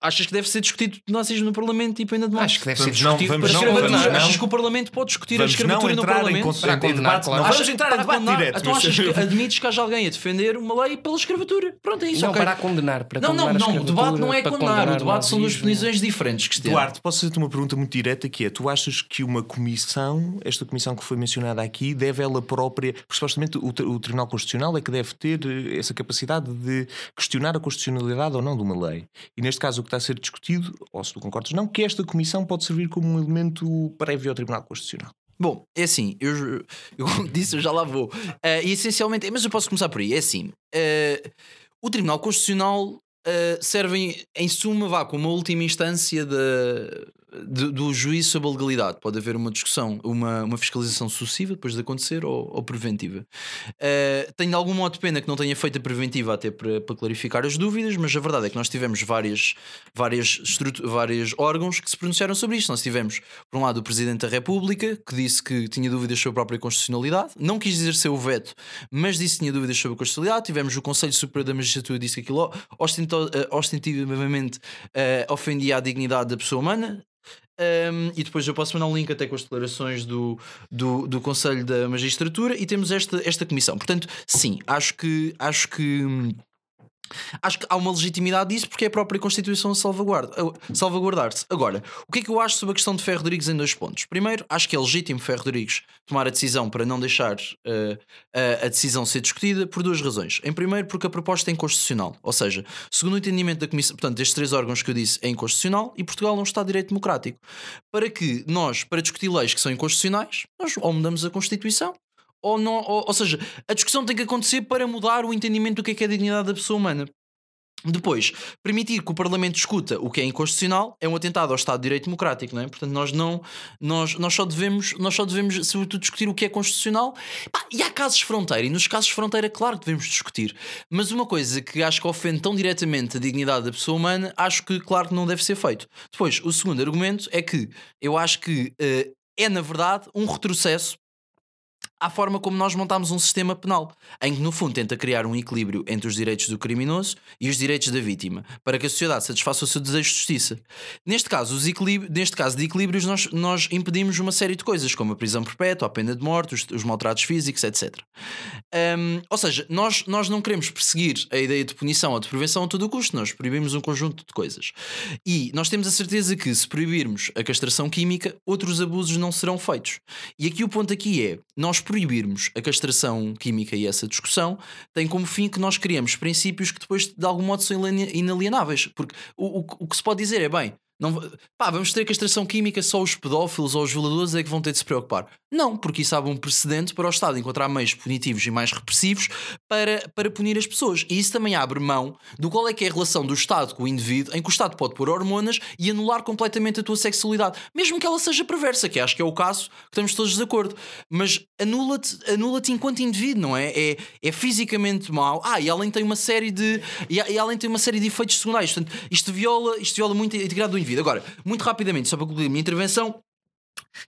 Achas que deve ser discutido nazismo no Parlamento e pena de morte? Acho que deve ser Vamos não- discutido vamos para não- escravatura. vamos não- Achas que o Parlamento pode discutir Vamos a escravatura não no Parlamento? con- Para em condenar, debate, claro. não vamos Achas- entrar em debate condenar- direto. Então achas que admites que haja alguém a defender uma lei pela escravatura? Pronto, é isso. Não, ok. para condenar. Para não, não, condenar a não. O debate não é para condenar. O condenar debate são duas posições diferentes, Cristiano. Duarte, posso fazer-te uma pergunta muito direta que é: tu achas que uma comissão, esta comissão que foi mencionada aqui, deve ela própria, porque supostamente o, o Tribunal Constitucional é que deve ter eh, essa capacidade de questionar a constitucionalidade ou não de uma lei. E neste caso o que está a ser discutido, ou se tu concordas não, que esta comissão pode servir como um elemento prévio ao Tribunal Constitucional. Bom, é assim, eu, eu como disse, eu já lá vou. Eh, e essencialmente, mas eu posso começar por aí. É assim, eh, o Tribunal Constitucional eh, serve em, em suma, vá, como uma última instância da- de- do juízo sobre a legalidade. Pode haver uma discussão, uma, uma fiscalização sucessiva depois de acontecer ou, ou preventiva. Eh, tenho algum modo de pena que não tenha feito a preventiva até para, para clarificar as dúvidas, mas a verdade é que nós tivemos várias, várias, vários órgãos que se pronunciaram sobre isto. Nós tivemos, por um lado, o Presidente da República, que disse que tinha dúvidas sobre a própria constitucionalidade, não quis exercer o veto, mas disse que tinha dúvidas sobre a constitucionalidade. Tivemos o Conselho Superior da Magistratura, disse que aquilo ostento- eh, ostentativamente eh, ofendia a dignidade da pessoa humana. Um, e depois eu posso mandar um link até com as declarações do, do, do Conselho da Magistratura e temos esta, esta comissão. Portanto, sim, acho que acho que hum, acho que há uma legitimidade disso porque é a própria Constituição a salvaguarda, a salvaguardar-se. Agora, o que é que eu acho sobre a questão de Ferro Rodrigues em dois pontos? Primeiro, acho que é legítimo Ferro Rodrigues tomar a decisão para não deixar uh, a, a decisão ser discutida por duas razões. Em primeiro, porque a proposta é inconstitucional, ou seja, segundo o entendimento da Comissão, portanto, destes três órgãos que eu disse, é inconstitucional e Portugal não está de direito democrático. Para que nós, para discutir leis que são inconstitucionais, nós ou mudamos a Constituição ou não, ou, ou seja, a discussão tem que acontecer para mudar o entendimento do que é, que é a dignidade da pessoa humana. Depois, permitir que o Parlamento discuta o que é inconstitucional é um atentado ao Estado de Direito Democrático, não é? Portanto, nós não, nós, nós só devemos, nós só devemos, sobretudo, discutir o que é constitucional. E há casos fronteira, e nos casos fronteira, claro que devemos discutir. Mas uma coisa que acho que ofende tão diretamente a dignidade da pessoa humana, acho que, claro, que não deve ser feito. Depois, o segundo argumento é que eu acho que eh, é, na verdade, um retrocesso à forma como nós montamos um sistema penal, em que no fundo tenta criar um equilíbrio entre os direitos do criminoso e os direitos da vítima, para que a sociedade satisfaça o seu desejo de justiça. Neste caso, os equilíbrio, neste caso de equilíbrios, nós, nós impedimos uma série de coisas, como a prisão perpétua, a pena de morte, os, os maltratos físicos, etc. Um, ou seja, nós, nós não queremos perseguir a ideia de punição ou de prevenção a todo o custo, nós proibimos um conjunto de coisas. E nós temos a certeza que se proibirmos a castração química, outros abusos não serão feitos. E aqui o ponto aqui é, nós proibirmos a castração química e essa discussão tem como fim que nós criamos princípios que depois de algum modo são inalienáveis. Porque o, o, o que se pode dizer é bem. Não, pá, vamos ter castração química, só os pedófilos ou os violadores é que vão ter de se preocupar. Não, porque isso abre um precedente para o Estado encontrar meios punitivos e mais repressivos para, para punir as pessoas. E isso também abre mão do qual é que é a relação do Estado com o indivíduo, em que o Estado pode pôr hormonas e anular completamente a tua sexualidade, mesmo que ela seja perversa, que acho que é o caso que estamos todos de acordo. Mas anula-te anula enquanto indivíduo, não é? é? É fisicamente mau. Ah, e além tem uma série de. E, e além tem uma série de efeitos secundários. Portanto, isto viola, isto viola muito a integridade do indivíduo. Agora, muito rapidamente, só para concluir a minha intervenção,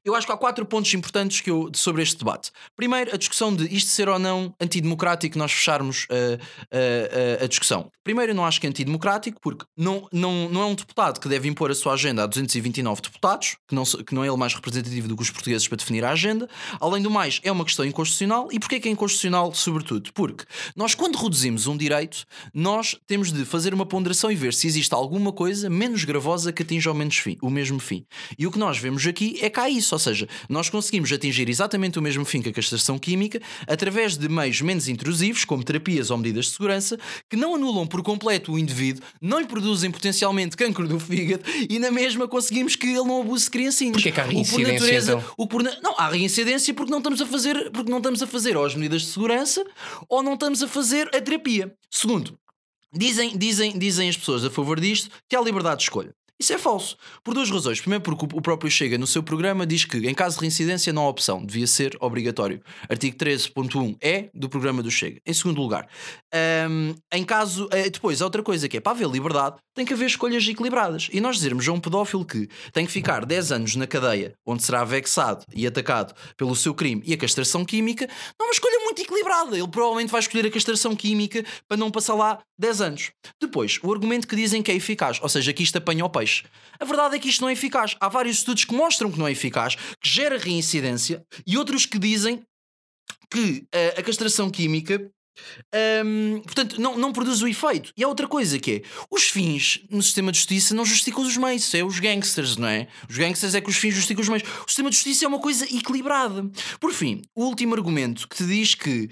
eu acho que há quatro pontos importantes que eu, sobre este debate. Primeiro, a discussão de isto ser ou não antidemocrático, nós fecharmos a, a, a, discussão. Primeiro, eu não acho que é antidemocrático, porque não, não, não é um deputado que deve impor a sua agenda a 229 deputados, que não, que não é ele mais representativo do que os portugueses para definir a agenda. Além do mais, é uma questão inconstitucional. E porquê que é inconstitucional, sobretudo? Porque nós, quando reduzimos um direito, nós temos de fazer uma ponderação e ver se existe alguma coisa menos gravosa que atinja ao menos fim, o mesmo fim. E o que nós vemos aqui é que há isso, ou seja, nós conseguimos atingir exatamente o mesmo fim que a castração química através de meios menos intrusivos, como terapias ou medidas de segurança, que não anulam por completo o indivíduo, não lhe produzem potencialmente cancro do fígado e na mesma conseguimos que ele não abuse de criancinhas. Porquê que há reincidência, natureza, então? o por não há reincidência porque não estamos a fazer, porque não estamos a fazer ou as medidas de segurança ou não estamos a fazer a terapia. Segundo, Dizem, dizem, dizem as pessoas a favor disto que há liberdade de escolha. Isso é falso. Por duas razões. Primeiro, porque o próprio Chega, no seu programa, diz que em caso de reincidência não há opção, devia ser obrigatório. Artigo 13.1 é do programa do Chega. Em segundo lugar, um, em caso. Uh, depois, há outra coisa que é para haver liberdade, tem que haver escolhas equilibradas. E nós dizermos a um pedófilo que tem que ficar 10 anos na cadeia, onde será vexado e atacado pelo seu crime e a castração química, não é uma escolha muito equilibrada. Ele provavelmente vai escolher a castração química para não passar lá 10 anos. Depois, o argumento que dizem que é eficaz, ou seja, que isto apanha o peixe. A verdade é que isto não é eficaz. Há vários estudos que mostram que não é eficaz, que gera reincidência, e outros que dizem que uh, a castração química um, portanto, não, não produz o efeito. E há outra coisa que é: os fins no sistema de justiça não justificam os meios, é os gangsters, não é? Os gangsters é que os fins justificam os meios. O sistema de justiça é uma coisa equilibrada. Por fim, o último argumento que te diz que,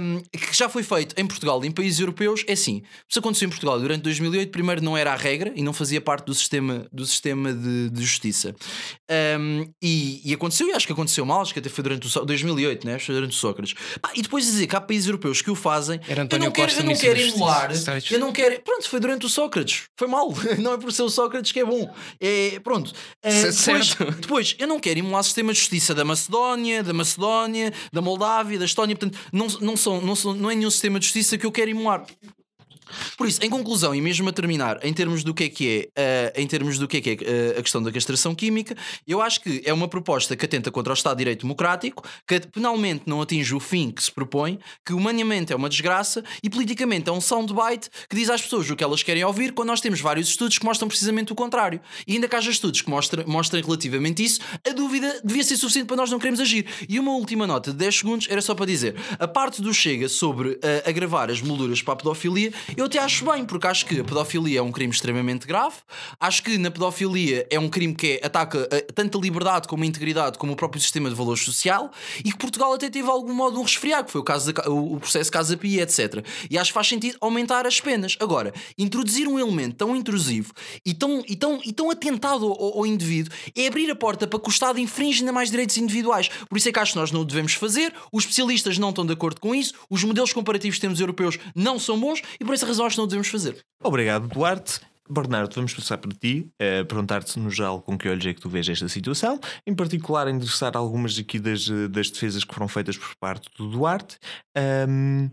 um, que já foi feito em Portugal e em países europeus é assim: se aconteceu em Portugal durante 2008, primeiro não era a regra e não fazia parte do sistema, do sistema de, de justiça. Um, e, e, aconteceu, e acho que aconteceu mal, acho que até foi durante o 2008, né? Foi durante o Sócrates. E depois dizer que há países europeus que o fazem. Era António eu não quero, Costa, eu não quero emular. Eu não quero. Pronto, foi durante o Sócrates. Foi mal. Não é por ser o Sócrates que é bom. É, pronto. É, depois, depois, eu não quero emular o sistema de justiça da Macedónia, da Macedónia, da Moldávia, da Estónia. Portanto, não, não, são, não, são, não é nenhum sistema de justiça que eu quero emular. Por isso, em conclusão, e mesmo a terminar, em termos do que é que é, uh, em termos do que é que é uh, a questão da castração química, eu acho que é uma proposta que atenta contra o Estado de Direito Democrático, que penalmente não atinge o fim que se propõe, que humanamente é uma desgraça e politicamente é um soundbite que diz às pessoas o que elas querem ouvir, quando nós temos vários estudos que mostram precisamente o contrário. E ainda que haja estudos que mostrem, mostrem relativamente isso, a dúvida devia ser suficiente para nós não queremos agir. E uma última nota de 10 segundos era só para dizer: a parte do Chega sobre uh, agravar as molduras para a pedofilia, eu até acho bem, porque acho que a pedofilia é um crime extremamente grave. Acho que na pedofilia é um crime que ataca a, tanto a liberdade como a integridade, como o próprio sistema de valores social, e que Portugal até teve algum modo um resfriar, que foi o, caso da, o, processo Casa Pia, etc. E acho que faz sentido aumentar as penas. Agora, introduzir um elemento tão intrusivo e tão, e tão, e tão atentado ao, ao indivíduo é abrir a porta para que o Estado infrinja ainda mais direitos individuais. Por isso é que acho que nós não o devemos fazer, os especialistas não estão de acordo com isso, os modelos comparativos que temos europeus não são bons, e por essa acho que não devemos fazer. Obrigado, Duarte. Bernardo, vamos passar para ti, uh, perguntar-te no geral com que olhos é que tu vês esta situação, em particular endereçar algumas aqui das, das defesas que foram feitas por parte do Duarte. Um,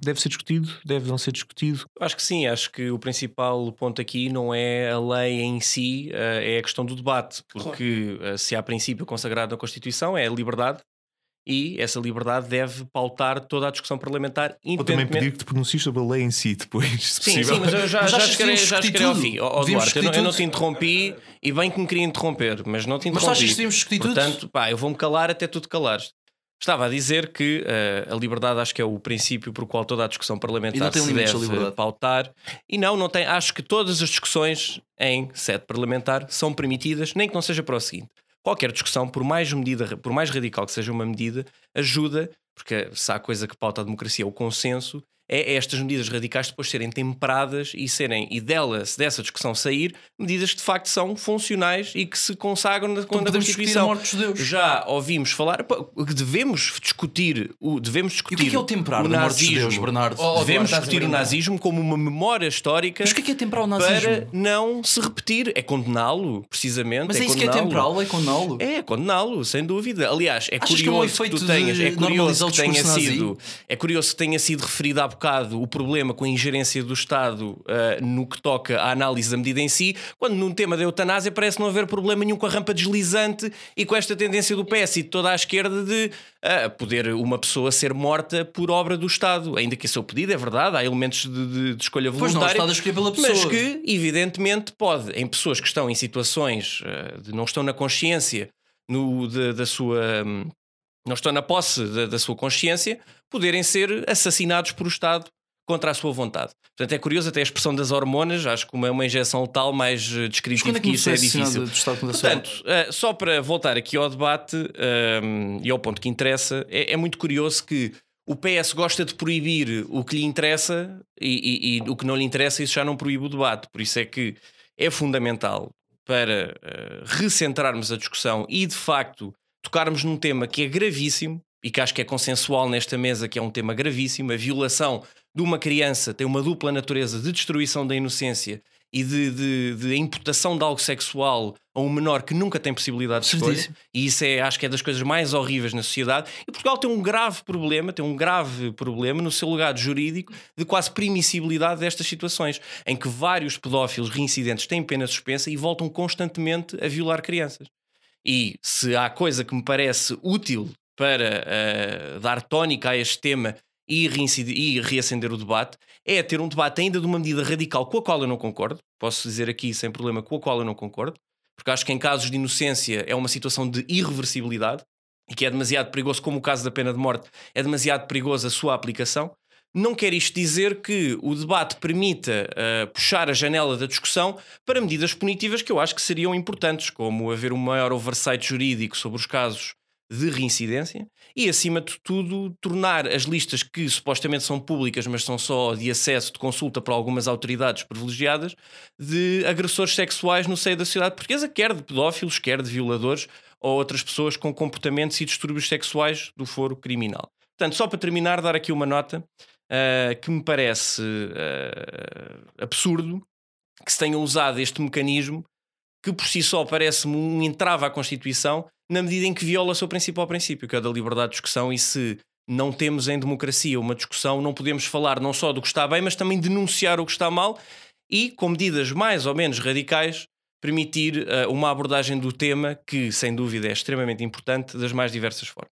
deve ser discutido? Deve não ser discutido? Acho que sim, acho que o principal ponto aqui não é a lei em si, uh, é a questão do debate, porque uh, se há princípio consagrado na Constituição é a liberdade e essa liberdade deve pautar toda a discussão parlamentar. Ou também pedir que te pronuncies sobre a lei em si depois. Sim, sim, mas eu já, mas já, chegarei ao fim. Oh, Duarte, eu não, eu não, te interrompi e bem que me queria interromper, mas não te interrompi. Mas achas que devíamos discutir Portanto, pá, eu vou-me calar até tu te calares. Estava a dizer que uh, a liberdade acho que é o princípio por qual toda a discussão parlamentar se deve pautar. E não, não tem. Acho que todas as discussões em sede parlamentar são permitidas, nem que não seja para o seguinte qualquer discussão, por mais medida, por mais radical que seja uma medida, ajuda, porque se há coisa que pauta a democracia é o consenso, é estas medidas radicais depois serem temperadas e serem, e delas, dessa discussão sair, medidas que de facto são funcionais e que se consagram na, então, na Constituição. De Já ouvimos falar que devemos discutir o devemos discutir e o que é, que é o temperar o nazismo, de Deus, Bernardo? Oh, devemos discutir o nazismo como uma memória histórica Mas o que é, que é temperar o nazismo? para não se repetir. É condená-lo, precisamente. Mas é, é isso que é temperá-lo, é condená-lo? É, condená-lo, sem dúvida. Aliás, é Achas curioso que, é um que tu tenhas, é curioso que tenha sido, é curioso que tenha sido referido há bocado o problema com a ingerência do Estado uh, no que toca à análise da medida em si, quando num tema da eutanásia parece não haver problema nenhum com a rampa deslizante e com esta tendência do PS e de toda a esquerda de uh, poder uma pessoa ser morta por obra do Estado. Ainda que esse seu pedido é verdade, há elementos de, de, de escolha voluntária. Pois não, o Estado pela pessoa. Mas que, evidentemente, pode, em pessoas que estão em situações uh, de não estão na consciência no, de, da sua. Um, não estão na posse da, da, sua consciência, poderem ser assassinados por o Estado contra a sua vontade. Portanto, é curioso até a expressão das hormonas, acho que uma, uma injeção letal mais eh, descritiva é que, isso é difícil. Portanto, uh, só para voltar aqui ao debate um, e ao ponto que interessa, é, é, muito curioso que o PS gosta de proibir o que lhe interessa e, e, e, o que não lhe interessa, isso já não proíbe o debate. Por isso é que é fundamental para uh, recentrarmos a discussão e, de facto, tocarmos num tema que é gravíssimo e que acho que é consensual nesta mesa, que é um tema gravíssimo, a violação de uma criança tem uma dupla natureza de destruição da inocência e de, de, de imputação de algo sexual a um menor que nunca tem possibilidade de escolha. E isso é, acho que é das coisas mais horríveis na sociedade. E Portugal tem um grave problema, tem um grave problema no seu legado jurídico de quase permissibilidade destas situações, em que vários pedófilos reincidentes têm pena suspensa e voltam constantemente a violar crianças. E se há coisa que me parece útil para eh, dar tónica a este tema e, reincidir, e reacender o debate, é ter um debate ainda de uma medida radical com a qual eu não concordo. Posso dizer aqui sem problema com a qual eu não concordo, porque acho que em casos de inocência é uma situação de irreversibilidade e que é demasiado perigoso, como o caso da pena de morte, é demasiado perigoso a sua aplicação. Não quer isto dizer que o debate permita uh, puxar a janela da discussão para medidas punitivas que eu acho que seriam importantes, como haver um maior oversight jurídico sobre os casos de reincidência e, acima de tudo, tornar as listas que supostamente são públicas, mas são só de acesso de consulta para algumas autoridades privilegiadas, de agressores sexuais no seio da sociedade portuguesa, quer de pedófilos, quer de violadores ou outras pessoas com comportamentos e distúrbios sexuais do foro criminal. Portanto, só para terminar, dar aqui uma nota uh, que me parece uh, absurdo que se tenha usado este mecanismo que por si só parece-me um entrave à Constituição, na medida em que viola o seu principal princípio, que é da liberdade de discussão, e se não temos em democracia uma discussão, não podemos falar não só do que está bem, mas também denunciar o que está mal e, com medidas mais ou menos radicais, permitir uh, uma abordagem do tema que, sem dúvida, é extremamente importante das mais diversas formas.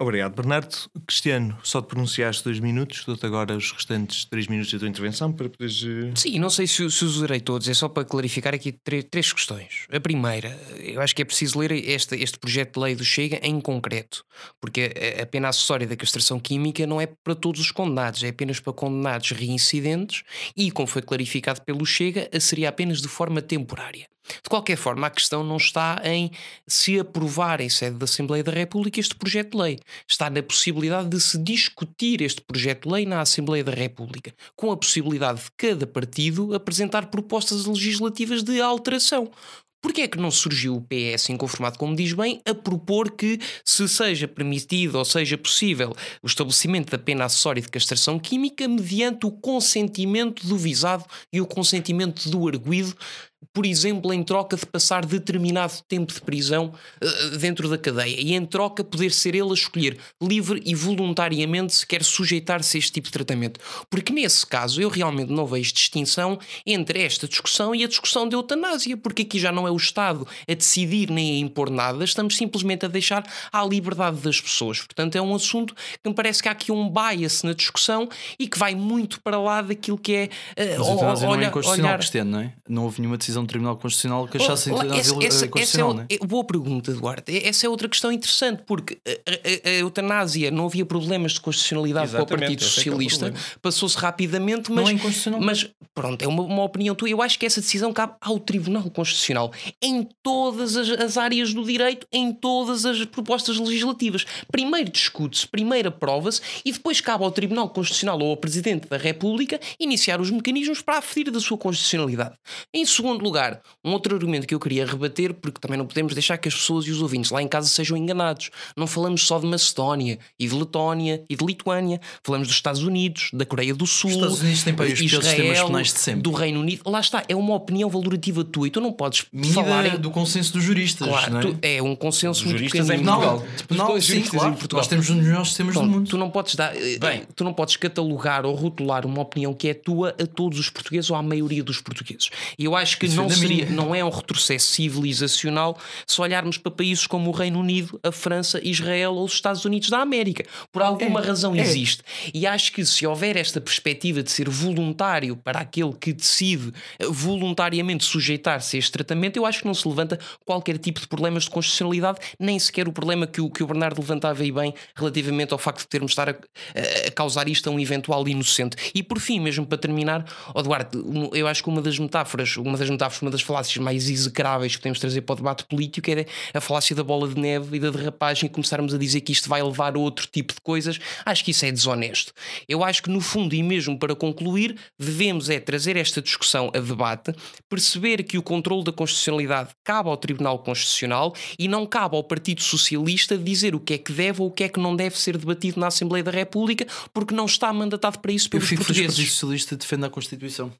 Obrigado, Bernardo. Cristiano, só te pronunciaste dois minutos, dou-te agora os restantes três minutos da tua intervenção para poderes. eh, Sim, não sei se, se os usarei todos, é só para clarificar aqui três, três questões. A primeira, eu acho que é preciso ler este, este projeto de lei do Chega em concreto, porque a, a pena acessória da castração química não é para todos os condenados, é apenas para condenados reincidentes e, como foi clarificado pelo Chega, seria apenas de forma temporária. De qualquer forma, a questão não está em se aprovar em sede da Assembleia da República este projeto de lei. Está na possibilidade de se discutir este projeto de lei na Assembleia da República, com a possibilidade de cada partido apresentar propostas legislativas de alteração. Porquê é que não surgiu o PS inconformado, como diz bem, a propor que se seja permitido ou seja possível o estabelecimento da pena acessória de castração química mediante o consentimento do visado e o consentimento do arguído, por exemplo, em troca de passar determinado tempo de prisão uh, dentro da cadeia e em troca poder ser ele a escolher livre e voluntariamente se quer sujeitar-se a este tipo de tratamento. Porque nesse caso eu realmente não vejo distinção entre esta discussão e a discussão da eutanásia, porque aqui já não é o Estado a decidir nem a impor nada, estamos simplesmente a deixar à liberdade das pessoas. Portanto, é um assunto que me parece que há aqui um bias na discussão e que vai muito para lá daquilo que é. Uh, Mas a eutanásia não é olha- inconstitucional, olhar- Cristiano, não é? Não houve nenhuma decisão do Tribunal Constitucional que achasse Oh, eutanásia essa- essa- é constitucional, não é? é boa pergunta, Eduardo. Essa é outra questão interessante, porque a, a- a eutanásia não havia problemas de constitucionalidade para o Exatamente, Partido esse é é o Socialista, problema. passou-se rapidamente, Não mas, é inconstitucional. mas pronto, é uma, uma opinião tua. Eu acho que essa decisão cabe ao Tribunal Constitucional em todas as, as áreas do direito, em todas as propostas legislativas. Primeiro discute-se, primeiro aprova-se e depois cabe ao Tribunal Constitucional ou ao Presidente da República iniciar os mecanismos para aferir da sua constitucionalidade. Em segundo lugar, um outro argumento que eu queria rebater, porque também não podemos deixar que as pessoas e os ouvintes lá em casa sejam enganados. Não falamos só de Macedónia e de Letónia e de Lituânia, falamos dos Estados Unidos, da Coreia do Sul, Os Estados Unidos têm, sistemas Israel, penais de sempre. do Reino Unido. Lá está, é uma opinião valorativa tua e tu não podes Medida falar em... do consenso dos juristas, Claro, não é? tu- é um consenso muito juristas em pequenino. Penal, penal, Os sim, claro. em Portugal. Nós temos um dos melhores sistemas do mundo. Tu não podes dar, eh, Bem. tu não podes catalogar ou rotular uma opinião que é tua a todos os portugueses ou à maioria dos portugueses. E eu acho que Isso não é seria, não é um retrocesso civilizacional se olharmos para países como o Reino Unido, a França, Israel ou os Estados Unidos da América. Por alguma razão existe. E acho que se houver esta perspectiva de ser voluntário para aquele que decide voluntariamente sujeitar-se a este tratamento, eu acho que não se levanta qualquer tipo de problemas de constitucionalidade, nem sequer o problema que o, que o Bernardo levantava aí bem relativamente ao facto de termos de estar a, a- causar isto a um eventual inocente. E por fim, mesmo para terminar, um- eu acho que uma das metáforas, uma das metáforas, uma das falácias mais execráveis que podemos trazer para o debate político é a falácia da bola de neve e da derrapagem e começarmos a dizer que isto vai levar a outro tipo de coisas. Acho que isso é desonesto. Eu acho que no fundo, e mesmo para concluir, devemos é trazer esta discussão a debate, perceber que o controle da constitucionalidade cabe ao Tribunal Constitucional e não cabe ao Partido Socialista dizer o que é que deve ou o que é que não deve ser debatido na Assembleia da República, porque não está mandatado para isso Eu pelos fico feliz que o portugueses. Partido Socialista defenda a Constituição.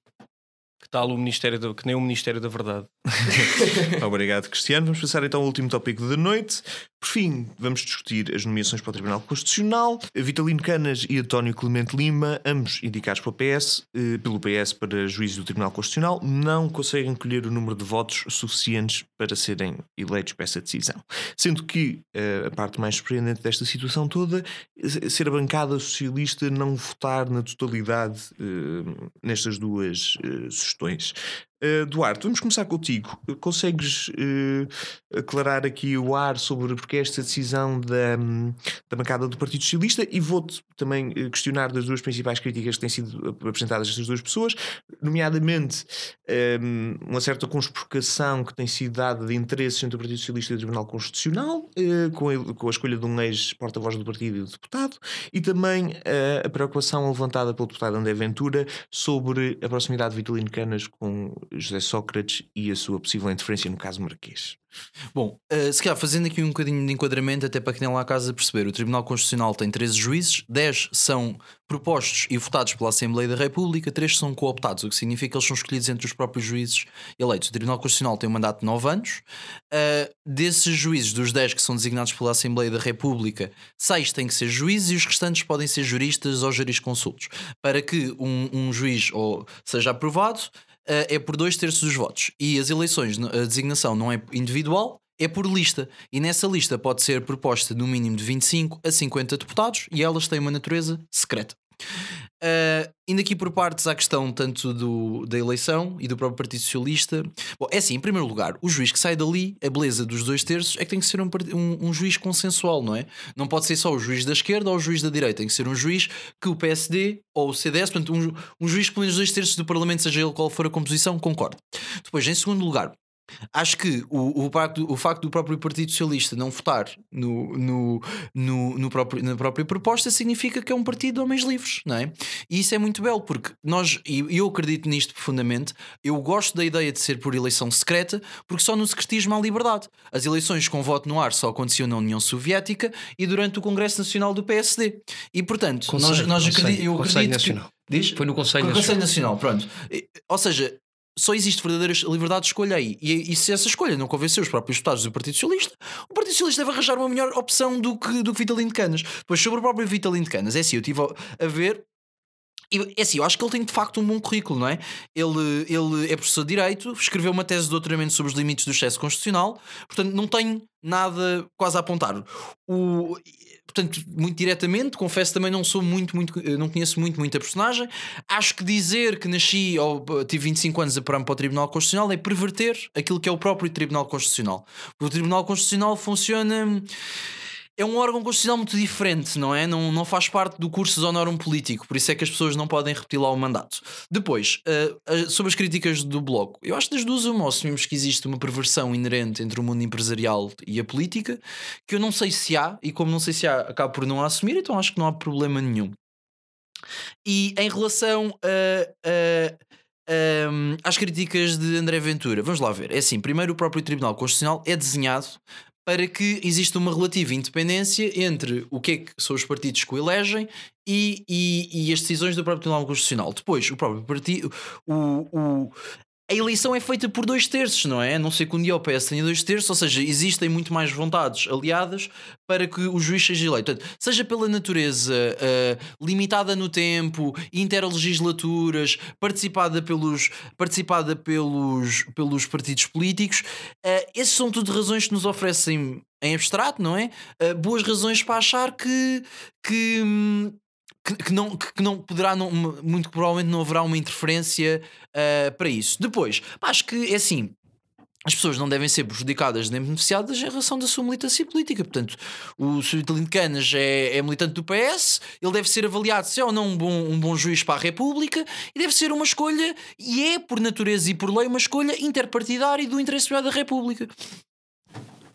Que tal o Ministério que nem o Ministério da Verdade. Obrigado, Cristiano. Vamos passar então ao último tópico da noite. Por fim, vamos discutir as nomeações para o Tribunal Constitucional. Vitalino Canas e António Clemente Lima, ambos indicados pelo PS, eh, pelo PS para juízes do Tribunal Constitucional, não conseguem colher o número de votos suficientes para serem eleitos para essa decisão. Sendo que eh, a parte mais surpreendente desta situação toda é ser a bancada socialista não votar na totalidade eh, nestas duas sugestões questões. Uh, Duarte, vamos começar contigo. Consegues uh, aclarar aqui o ar sobre porque é esta decisão da, da bancada do Partido Socialista e vou-te também eh, questionar das duas principais críticas que têm sido apresentadas estas duas pessoas, nomeadamente um, uma certa conspurcação que tem sido dada de interesses entre o Partido Socialista e o Tribunal Constitucional, uh, com, a, com, a, escolha de um ex-porta-voz do partido e do deputado, e também a preocupação levantada pelo deputado André Ventura sobre a proximidade de Vitalino Canas com José Sócrates e a sua possível interferência no caso Marquês. Bom, uh, se calhar fazendo aqui um bocadinho de enquadramento, até para quem lá a casa perceber, o Tribunal Constitucional tem 13 juízes, 10 são propostos e votados pela Assembleia da República, 3 são cooptados, o que significa que eles são escolhidos entre os próprios juízes eleitos. O Tribunal Constitucional tem um mandato de 9 anos, uh, desses juízes, dos 10 que são designados pela Assembleia da República, 6 têm que ser juízes e os restantes podem ser juristas ou jurisconsultos, para que um, um juiz ou seja aprovado é por dois terços dos votos. E as eleições, a designação não é individual, é por lista. E nessa lista pode ser proposta no mínimo de 25 a 50 deputados e elas têm uma natureza secreta. Uh, indo aqui por partes à questão tanto do, da eleição e do próprio Partido Socialista. Bom, é assim, em primeiro lugar, o juiz que sai dali, a beleza dos dois terços é que tem que ser um, um, um, juiz consensual, não é? Não pode ser só o juiz da esquerda ou o juiz da direita, tem que ser um juiz que o PSD ou o CDS, portanto, um, um juiz que pelo menos dois terços do Parlamento, seja ele qual for a composição, concorde. Depois, em segundo lugar, Acho que o, o, facto, o facto do próprio Partido Socialista não votar no, no, no, no próprio, na própria proposta significa que é um partido de homens livres, não é? E isso é muito belo, porque nós, e eu acredito nisto profundamente, eu gosto da ideia de ser por eleição secreta, porque só no secretismo há liberdade. As eleições com voto no ar só aconteciam na União Soviética e durante o Congresso Nacional do PSD. E portanto, Conselho, nós, nós Conselho, acredito, eu Conselho acredito Nacional. que. Diz? Foi no Conselho Nacional. Conselho Nacional, pronto. Ou seja, só existe verdadeira liberdade de escolha aí. E, e, se essa escolha não convencer os próprios deputados do Partido Socialista, o Partido Socialista deve arranjar uma melhor opção do que, do que Vitalino de Canas. Pois sobre o próprio Vitalino de Canas, é assim, eu estive a ver. E, é assim, eu acho que ele tem de facto um bom currículo, não é? Ele, ele é professor de Direito, escreveu uma tese de doutoramento sobre os limites do excesso constitucional, portanto não tenho nada quase a apontar. O, portanto, muito diretamente, confesso também não sou muito, muito, não conheço muito, muita personagem. Acho que dizer que nasci ou tive 25 anos a parar para o Tribunal Constitucional é perverter aquilo que é o próprio Tribunal Constitucional. O Tribunal Constitucional funciona é um órgão constitucional muito diferente, não é? Não, não faz parte do curso honorum político, por isso é que as pessoas não podem repetir lá o mandato. Depois, uh, sobre as críticas do Bloco, eu acho que das duas uma, assumimos que existe uma perversão inerente entre o mundo empresarial e a política, que eu não sei se há, e como não sei se há, acabo por não assumir, então acho que não há problema nenhum. E em relação a. Um, às críticas de André Ventura, vamos lá ver. É assim: primeiro, o próprio Tribunal Constitucional é desenhado para que exista uma relativa independência entre o que é que são os partidos que o elegem e, e, e as decisões do próprio Tribunal Constitucional. Depois, o próprio partido, o, o, a eleição é feita por dois terços, não é? A não sei que um dia o PS tenha dois terços, ou seja, existem muito mais vontades aliadas para que o juiz seja eleito. Portanto, seja pela natureza uh, limitada no tempo, interlegislaturas, participada pelos, participada pelos, pelos partidos políticos, uh, essas são tudo razões que nos oferecem em abstrato, não é? Uh, boas razões para achar que. que hum, que, que, não, que não poderá, não, muito provavelmente não haverá uma interferência uh, para isso. Depois, acho que é assim. As pessoas não devem ser prejudicadas nem beneficiadas em relação da sua militância política. Portanto, o Sr. Vitalino de Canas é, é, militante do PS, ele deve ser avaliado se é ou não um bom, um bom juiz para a República e deve ser uma escolha, e é por natureza e por lei, uma escolha interpartidária do interesse da República.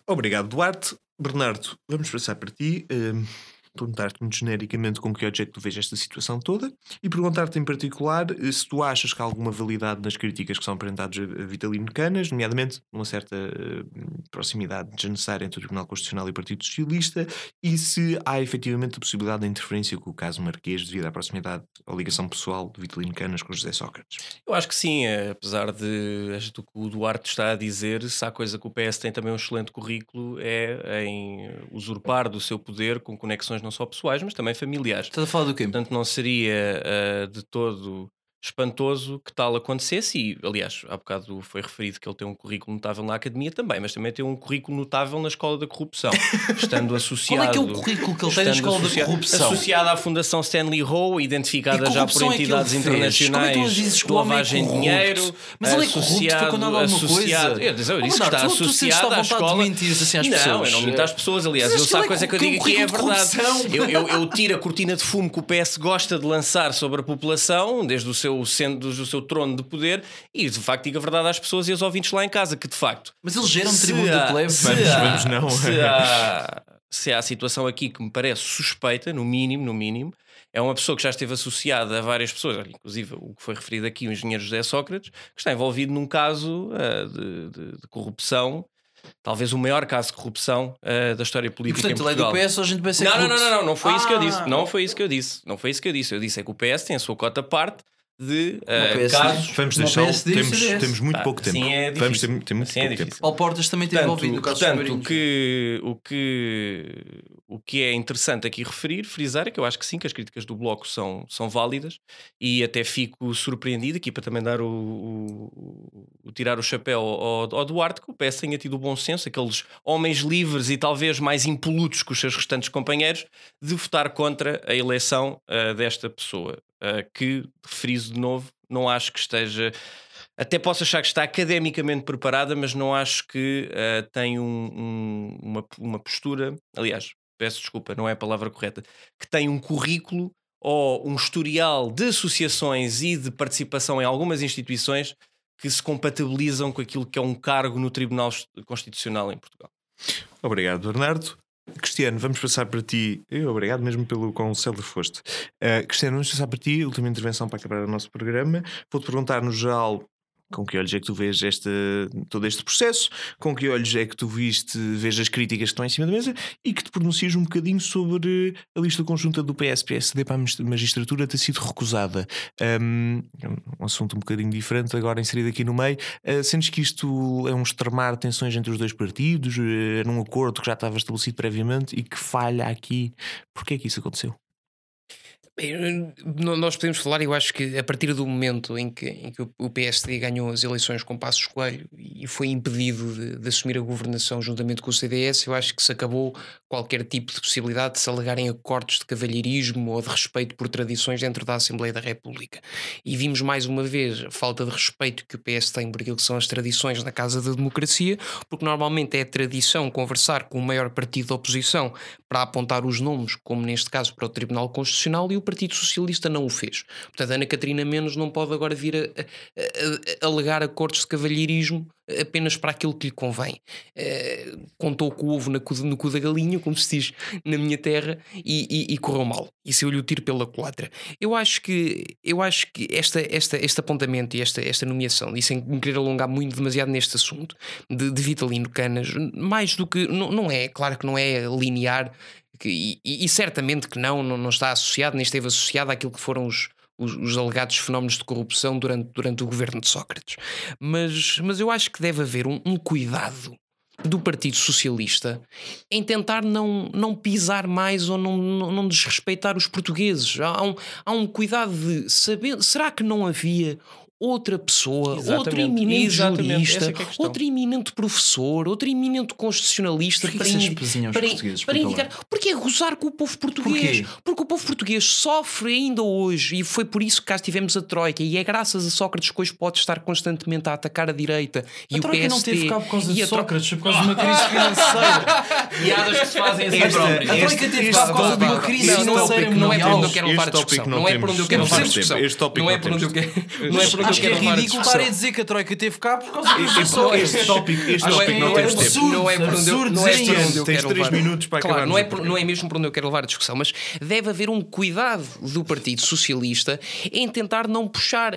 Obrigado, Duarte. Bernardo, vamos passar para ti. Uh perguntar-te muito genericamente com que que tu vês esta situação toda e perguntar-te em particular eh, se tu achas que há alguma validade nas críticas que são apresentadas a Vitalino Canas, nomeadamente uma certa uh, proximidade desnecessária entre o Tribunal Constitucional e o Partido Socialista, e se há efetivamente a possibilidade da interferência com o caso Marquês devido à proximidade ou ligação pessoal de Vitalino Canas com José Sócrates. Eu acho que sim, apesar de do que o Duarte está a dizer, se há coisa que o PS tem também um excelente currículo é em usurpar do seu poder com conexões não só pessoais, mas também familiares. Estás a falar do quê? Portanto, não seria uh, de todo espantoso que tal acontecesse. E, aliás, há bocado foi referido que ele tem um currículo notável na academia também, mas também tem um currículo notável na escola da corrupção, estando associado. Qual é que é o currículo que ele tem na escola da corrupção? Associado à Fundação Stanley Ho, identificada já por entidades é internacionais de lavagem de dinheiro. Mas ele é corrupto quando associado, coisa. Eu, eu, eu disse que está associado à escola. De assim às não, pessoas. eu não minto às pessoas. Aliás, eu sei a coisa que eu digo aqui é verdade. Eu, eu, eu tiro a cortina de fumo que o PS gosta de lançar sobre a população, desde o seu centro do seu trono de poder e de facto diga a verdade às pessoas e aos ouvintes lá em casa que de facto. Mas eles geram tributo do plebe. Vamos, vamos não. Se há, se há a situação aqui que me parece suspeita, no mínimo, no mínimo, é uma pessoa que já esteve associada a várias pessoas, inclusive o que foi referido aqui, o engenheiro José Sócrates, que está envolvido num caso uh, de, de, de corrupção talvez o maior caso de corrupção uh, da história política e, portanto, em Portugal. ele é do PS, a gente vai ser não, não, não, não, não, não foi ah. isso que eu disse. Não foi isso que eu disse. Não foi isso que eu disse. Eu disse é que o PS tem a sua cota parte de uh, casos. Vamos deixar. Temos, temos muito Ah, pouco tempo. Assim é Vamos ter, difícil. ter muito Assim é pouco tempo. difícil. Paulo Portas também esteve envolvido no caso portanto o que, o, que, o que é interessante aqui referir, frisar, é que eu acho que sim, que as críticas do Bloco são, são válidas e até fico surpreendido aqui para também dar o, o- o- tirar o chapéu ao, ao Duarte, que o PS tenha tido o bom senso, aqueles homens livres e talvez mais impolutos que os seus restantes companheiros, de votar contra a eleição ah, desta pessoa, ah, que, friso de novo, não acho que esteja. Até posso achar que está academicamente preparada, mas não acho que ah, tem um- um- uma, uma postura. Aliás, peço desculpa, não é a palavra correta. Que tem um currículo ou um historial de associações e de participação em algumas instituições que se compatibilizam com aquilo que é um cargo no Tribunal Constitucional em Portugal. Obrigado, Bernardo. Cristiano, vamos passar para ti. Eu, obrigado mesmo pelo quão célebre foste. Uh, Cristiano, vamos passar para ti. Última intervenção para acabar o nosso programa. Vou-te perguntar no geral. Com que olhos é que tu vês este, todo este processo? Com que olhos é que tu viste, vês as críticas que estão em cima da mesa e que te pronuncias um bocadinho sobre a lista conjunta do PS-PSD para a magistratura ter sido recusada? Um, um assunto um bocadinho diferente, agora inserido aqui no meio. Uh, sentes que isto é um extremar tensões entre os dois partidos? Uh, era um acordo que já estava estabelecido previamente e que falha aqui? Porquê é que isso aconteceu? Nós podemos falar, eu acho que a partir do momento em que, em que o PSD ganhou as eleições com Passos Coelho e foi impedido de, de assumir a governação juntamente com o CDS, eu acho que se acabou qualquer tipo de possibilidade de se alegarem acordos de cavalheirismo ou de respeito por tradições dentro da Assembleia da República. E vimos mais uma vez a falta de respeito que o PS tem por aquilo que são as tradições na Casa da Democracia, porque normalmente é tradição conversar com o maior partido da oposição para apontar os nomes, como neste caso para o Tribunal Constitucional, e o Partido Socialista não o fez. Portanto, Ana Catarina Menos não pode agora vir a, a- a- a alegar acordos de cavalheirismo apenas para aquilo que lhe convém. Eh, contou com o ovo na no cu da galinha, como se diz na minha terra, e, e- e correu mal. E saiu-lhe o tiro pela culatra. Eu acho que, eu acho que esta, esta, este apontamento e esta, esta nomeação, e sem me querer alongar muito demasiado neste assunto, de, de Vitalino Canas, mais do que. Não, não é, claro que não é linear, que- e, e- certamente que não, não, não está associado, nem esteve associado àquilo que foram os, os, os alegados fenómenos de corrupção durante, durante o governo de Sócrates. Mas, mas eu acho que deve haver um, um cuidado do Partido Socialista em tentar não, não pisar mais ou não, não, não desrespeitar os portugueses. Há um, há um cuidado de saber. Será que não havia outra pessoa, outro Exatamente. eminente Exatamente. jurista, é é outro eminente professor, outro eminente constitucionalista Porquê para, os para, portugueses, para indicar. Porque é gozar com o povo português. Porquê? Porque o povo português sofre ainda hoje e foi por isso que cá tivemos a Troika e é graças a Sócrates que hoje pode estar constantemente a atacar a direita e A o Troika não PSD teve cá por causa e de Sócrates, foi por causa de uma crise financeira. Piadas que se fazem assim próprias. A Troika teve cá por causa de uma crise financeira não é por onde eu quero levar a Este discussão. não Não é por onde eu quero levar a discussão. Este Não é por onde eu quero. É Acho que é a ridículo estar a dizer que a Troika teve cá por causa de Este, este tópico, este Não é- tópico não é temos tempo. não é por onde eu- não é por onde eu Tens quero três levar. minutos para Claro, não é por, não é mesmo por onde eu quero levar a discussão, mas deve haver um cuidado do Partido Socialista em tentar não puxar,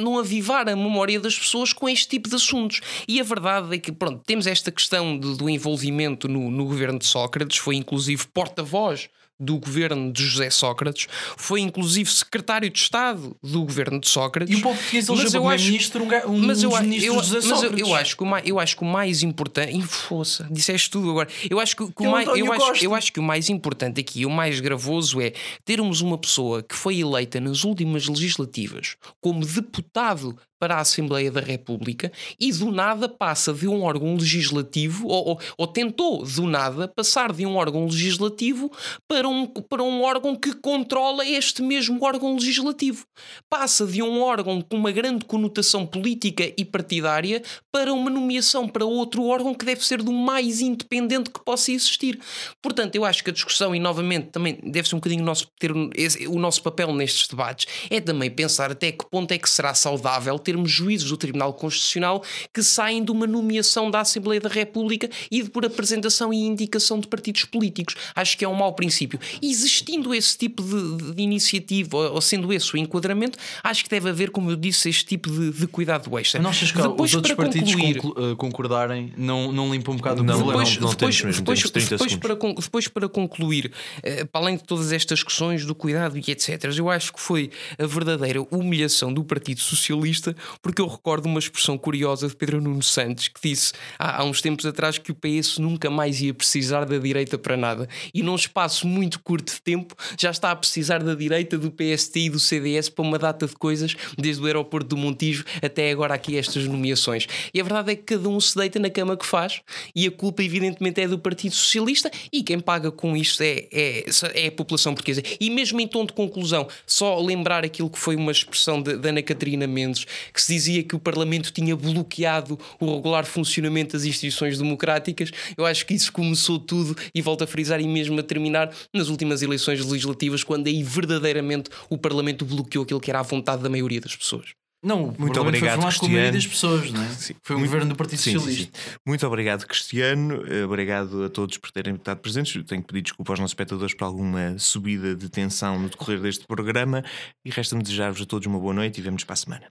não avivar a memória das pessoas com este tipo de assuntos. E a verdade é que, pronto, temos esta questão do, do envolvimento no, no governo de Sócrates, foi inclusive porta-voz do governo de José Sócrates, foi inclusive secretário de Estado do governo de Sócrates. E o povo português elegeu para primeiro-ministro um, um mas eu, dos ministros eu, José mas Sócrates. eu, eu, acho que o mais, eu acho que o mais importante. Força, disseste tudo agora. Eu acho que, que o mais, eu, acho, eu acho que o mais importante aqui, o mais gravoso é termos uma pessoa que foi eleita nas últimas legislativas como deputado para a Assembleia da República e do nada passa de um órgão legislativo, ou, ou, ou, tentou do nada passar de um órgão legislativo para um, para um órgão que controla este mesmo órgão legislativo. Passa de um órgão com uma grande conotação política e partidária para uma nomeação para outro órgão que deve ser do mais independente que possa existir. Portanto, eu acho que a discussão, e novamente também deve ser um bocadinho nosso, ter o nosso papel nestes debates, é também pensar até que ponto é que será saudável termos juízes do Tribunal Constitucional que saem de uma nomeação da Assembleia da República e de por apresentação e indicação de partidos políticos. Acho que é um mau princípio. Existindo esse tipo de, de iniciativa, ou, sendo esse o enquadramento, acho que deve haver, como eu disse, este tipo de, de cuidado extra. Não achas que depois, os outros partidos concluir, conclu concordarem não, não limpa um bocado não, o problema? Depois, não, não depois, mesmo, depois, depois, para, depois, para concluir, uh, para além de todas estas questões do cuidado e etc., eu acho que foi a verdadeira humilhação do Partido Socialista porque eu recordo uma expressão curiosa de Pedro Nuno Santos que disse há, há, uns tempos atrás que o PS nunca mais ia precisar da direita para nada e num espaço muito curto de tempo já está a precisar da direita, do PST e do CDS para uma data de coisas, desde o aeroporto do Montijo até agora aqui estas nomeações. E a verdade é que cada um se deita na cama que faz e a culpa evidentemente é do Partido Socialista e quem paga com isto é, é, é a população portuguesa. E mesmo em tom de conclusão, só lembrar aquilo que foi uma expressão de, de Ana Catarina Mendes, que se dizia que o Parlamento tinha bloqueado o regular funcionamento das instituições democráticas. Eu acho que isso começou tudo e volto a frisar e mesmo a terminar nas últimas eleições legislativas, quando aí verdadeiramente o Parlamento bloqueou aquilo que era a vontade da maioria das pessoas. Não, muito obrigado, foi com a maioria das pessoas, não é? Sim. Foi um muito, governo do Partido sim, Socialista. Sim, muito obrigado, Cristiano. Obrigado a todos por terem estado presentes. Eu tenho que pedir desculpa aos nossos espectadores por alguma subida de tensão no decorrer deste programa e resta-me desejar-vos a todos uma boa noite e vemos para a semana.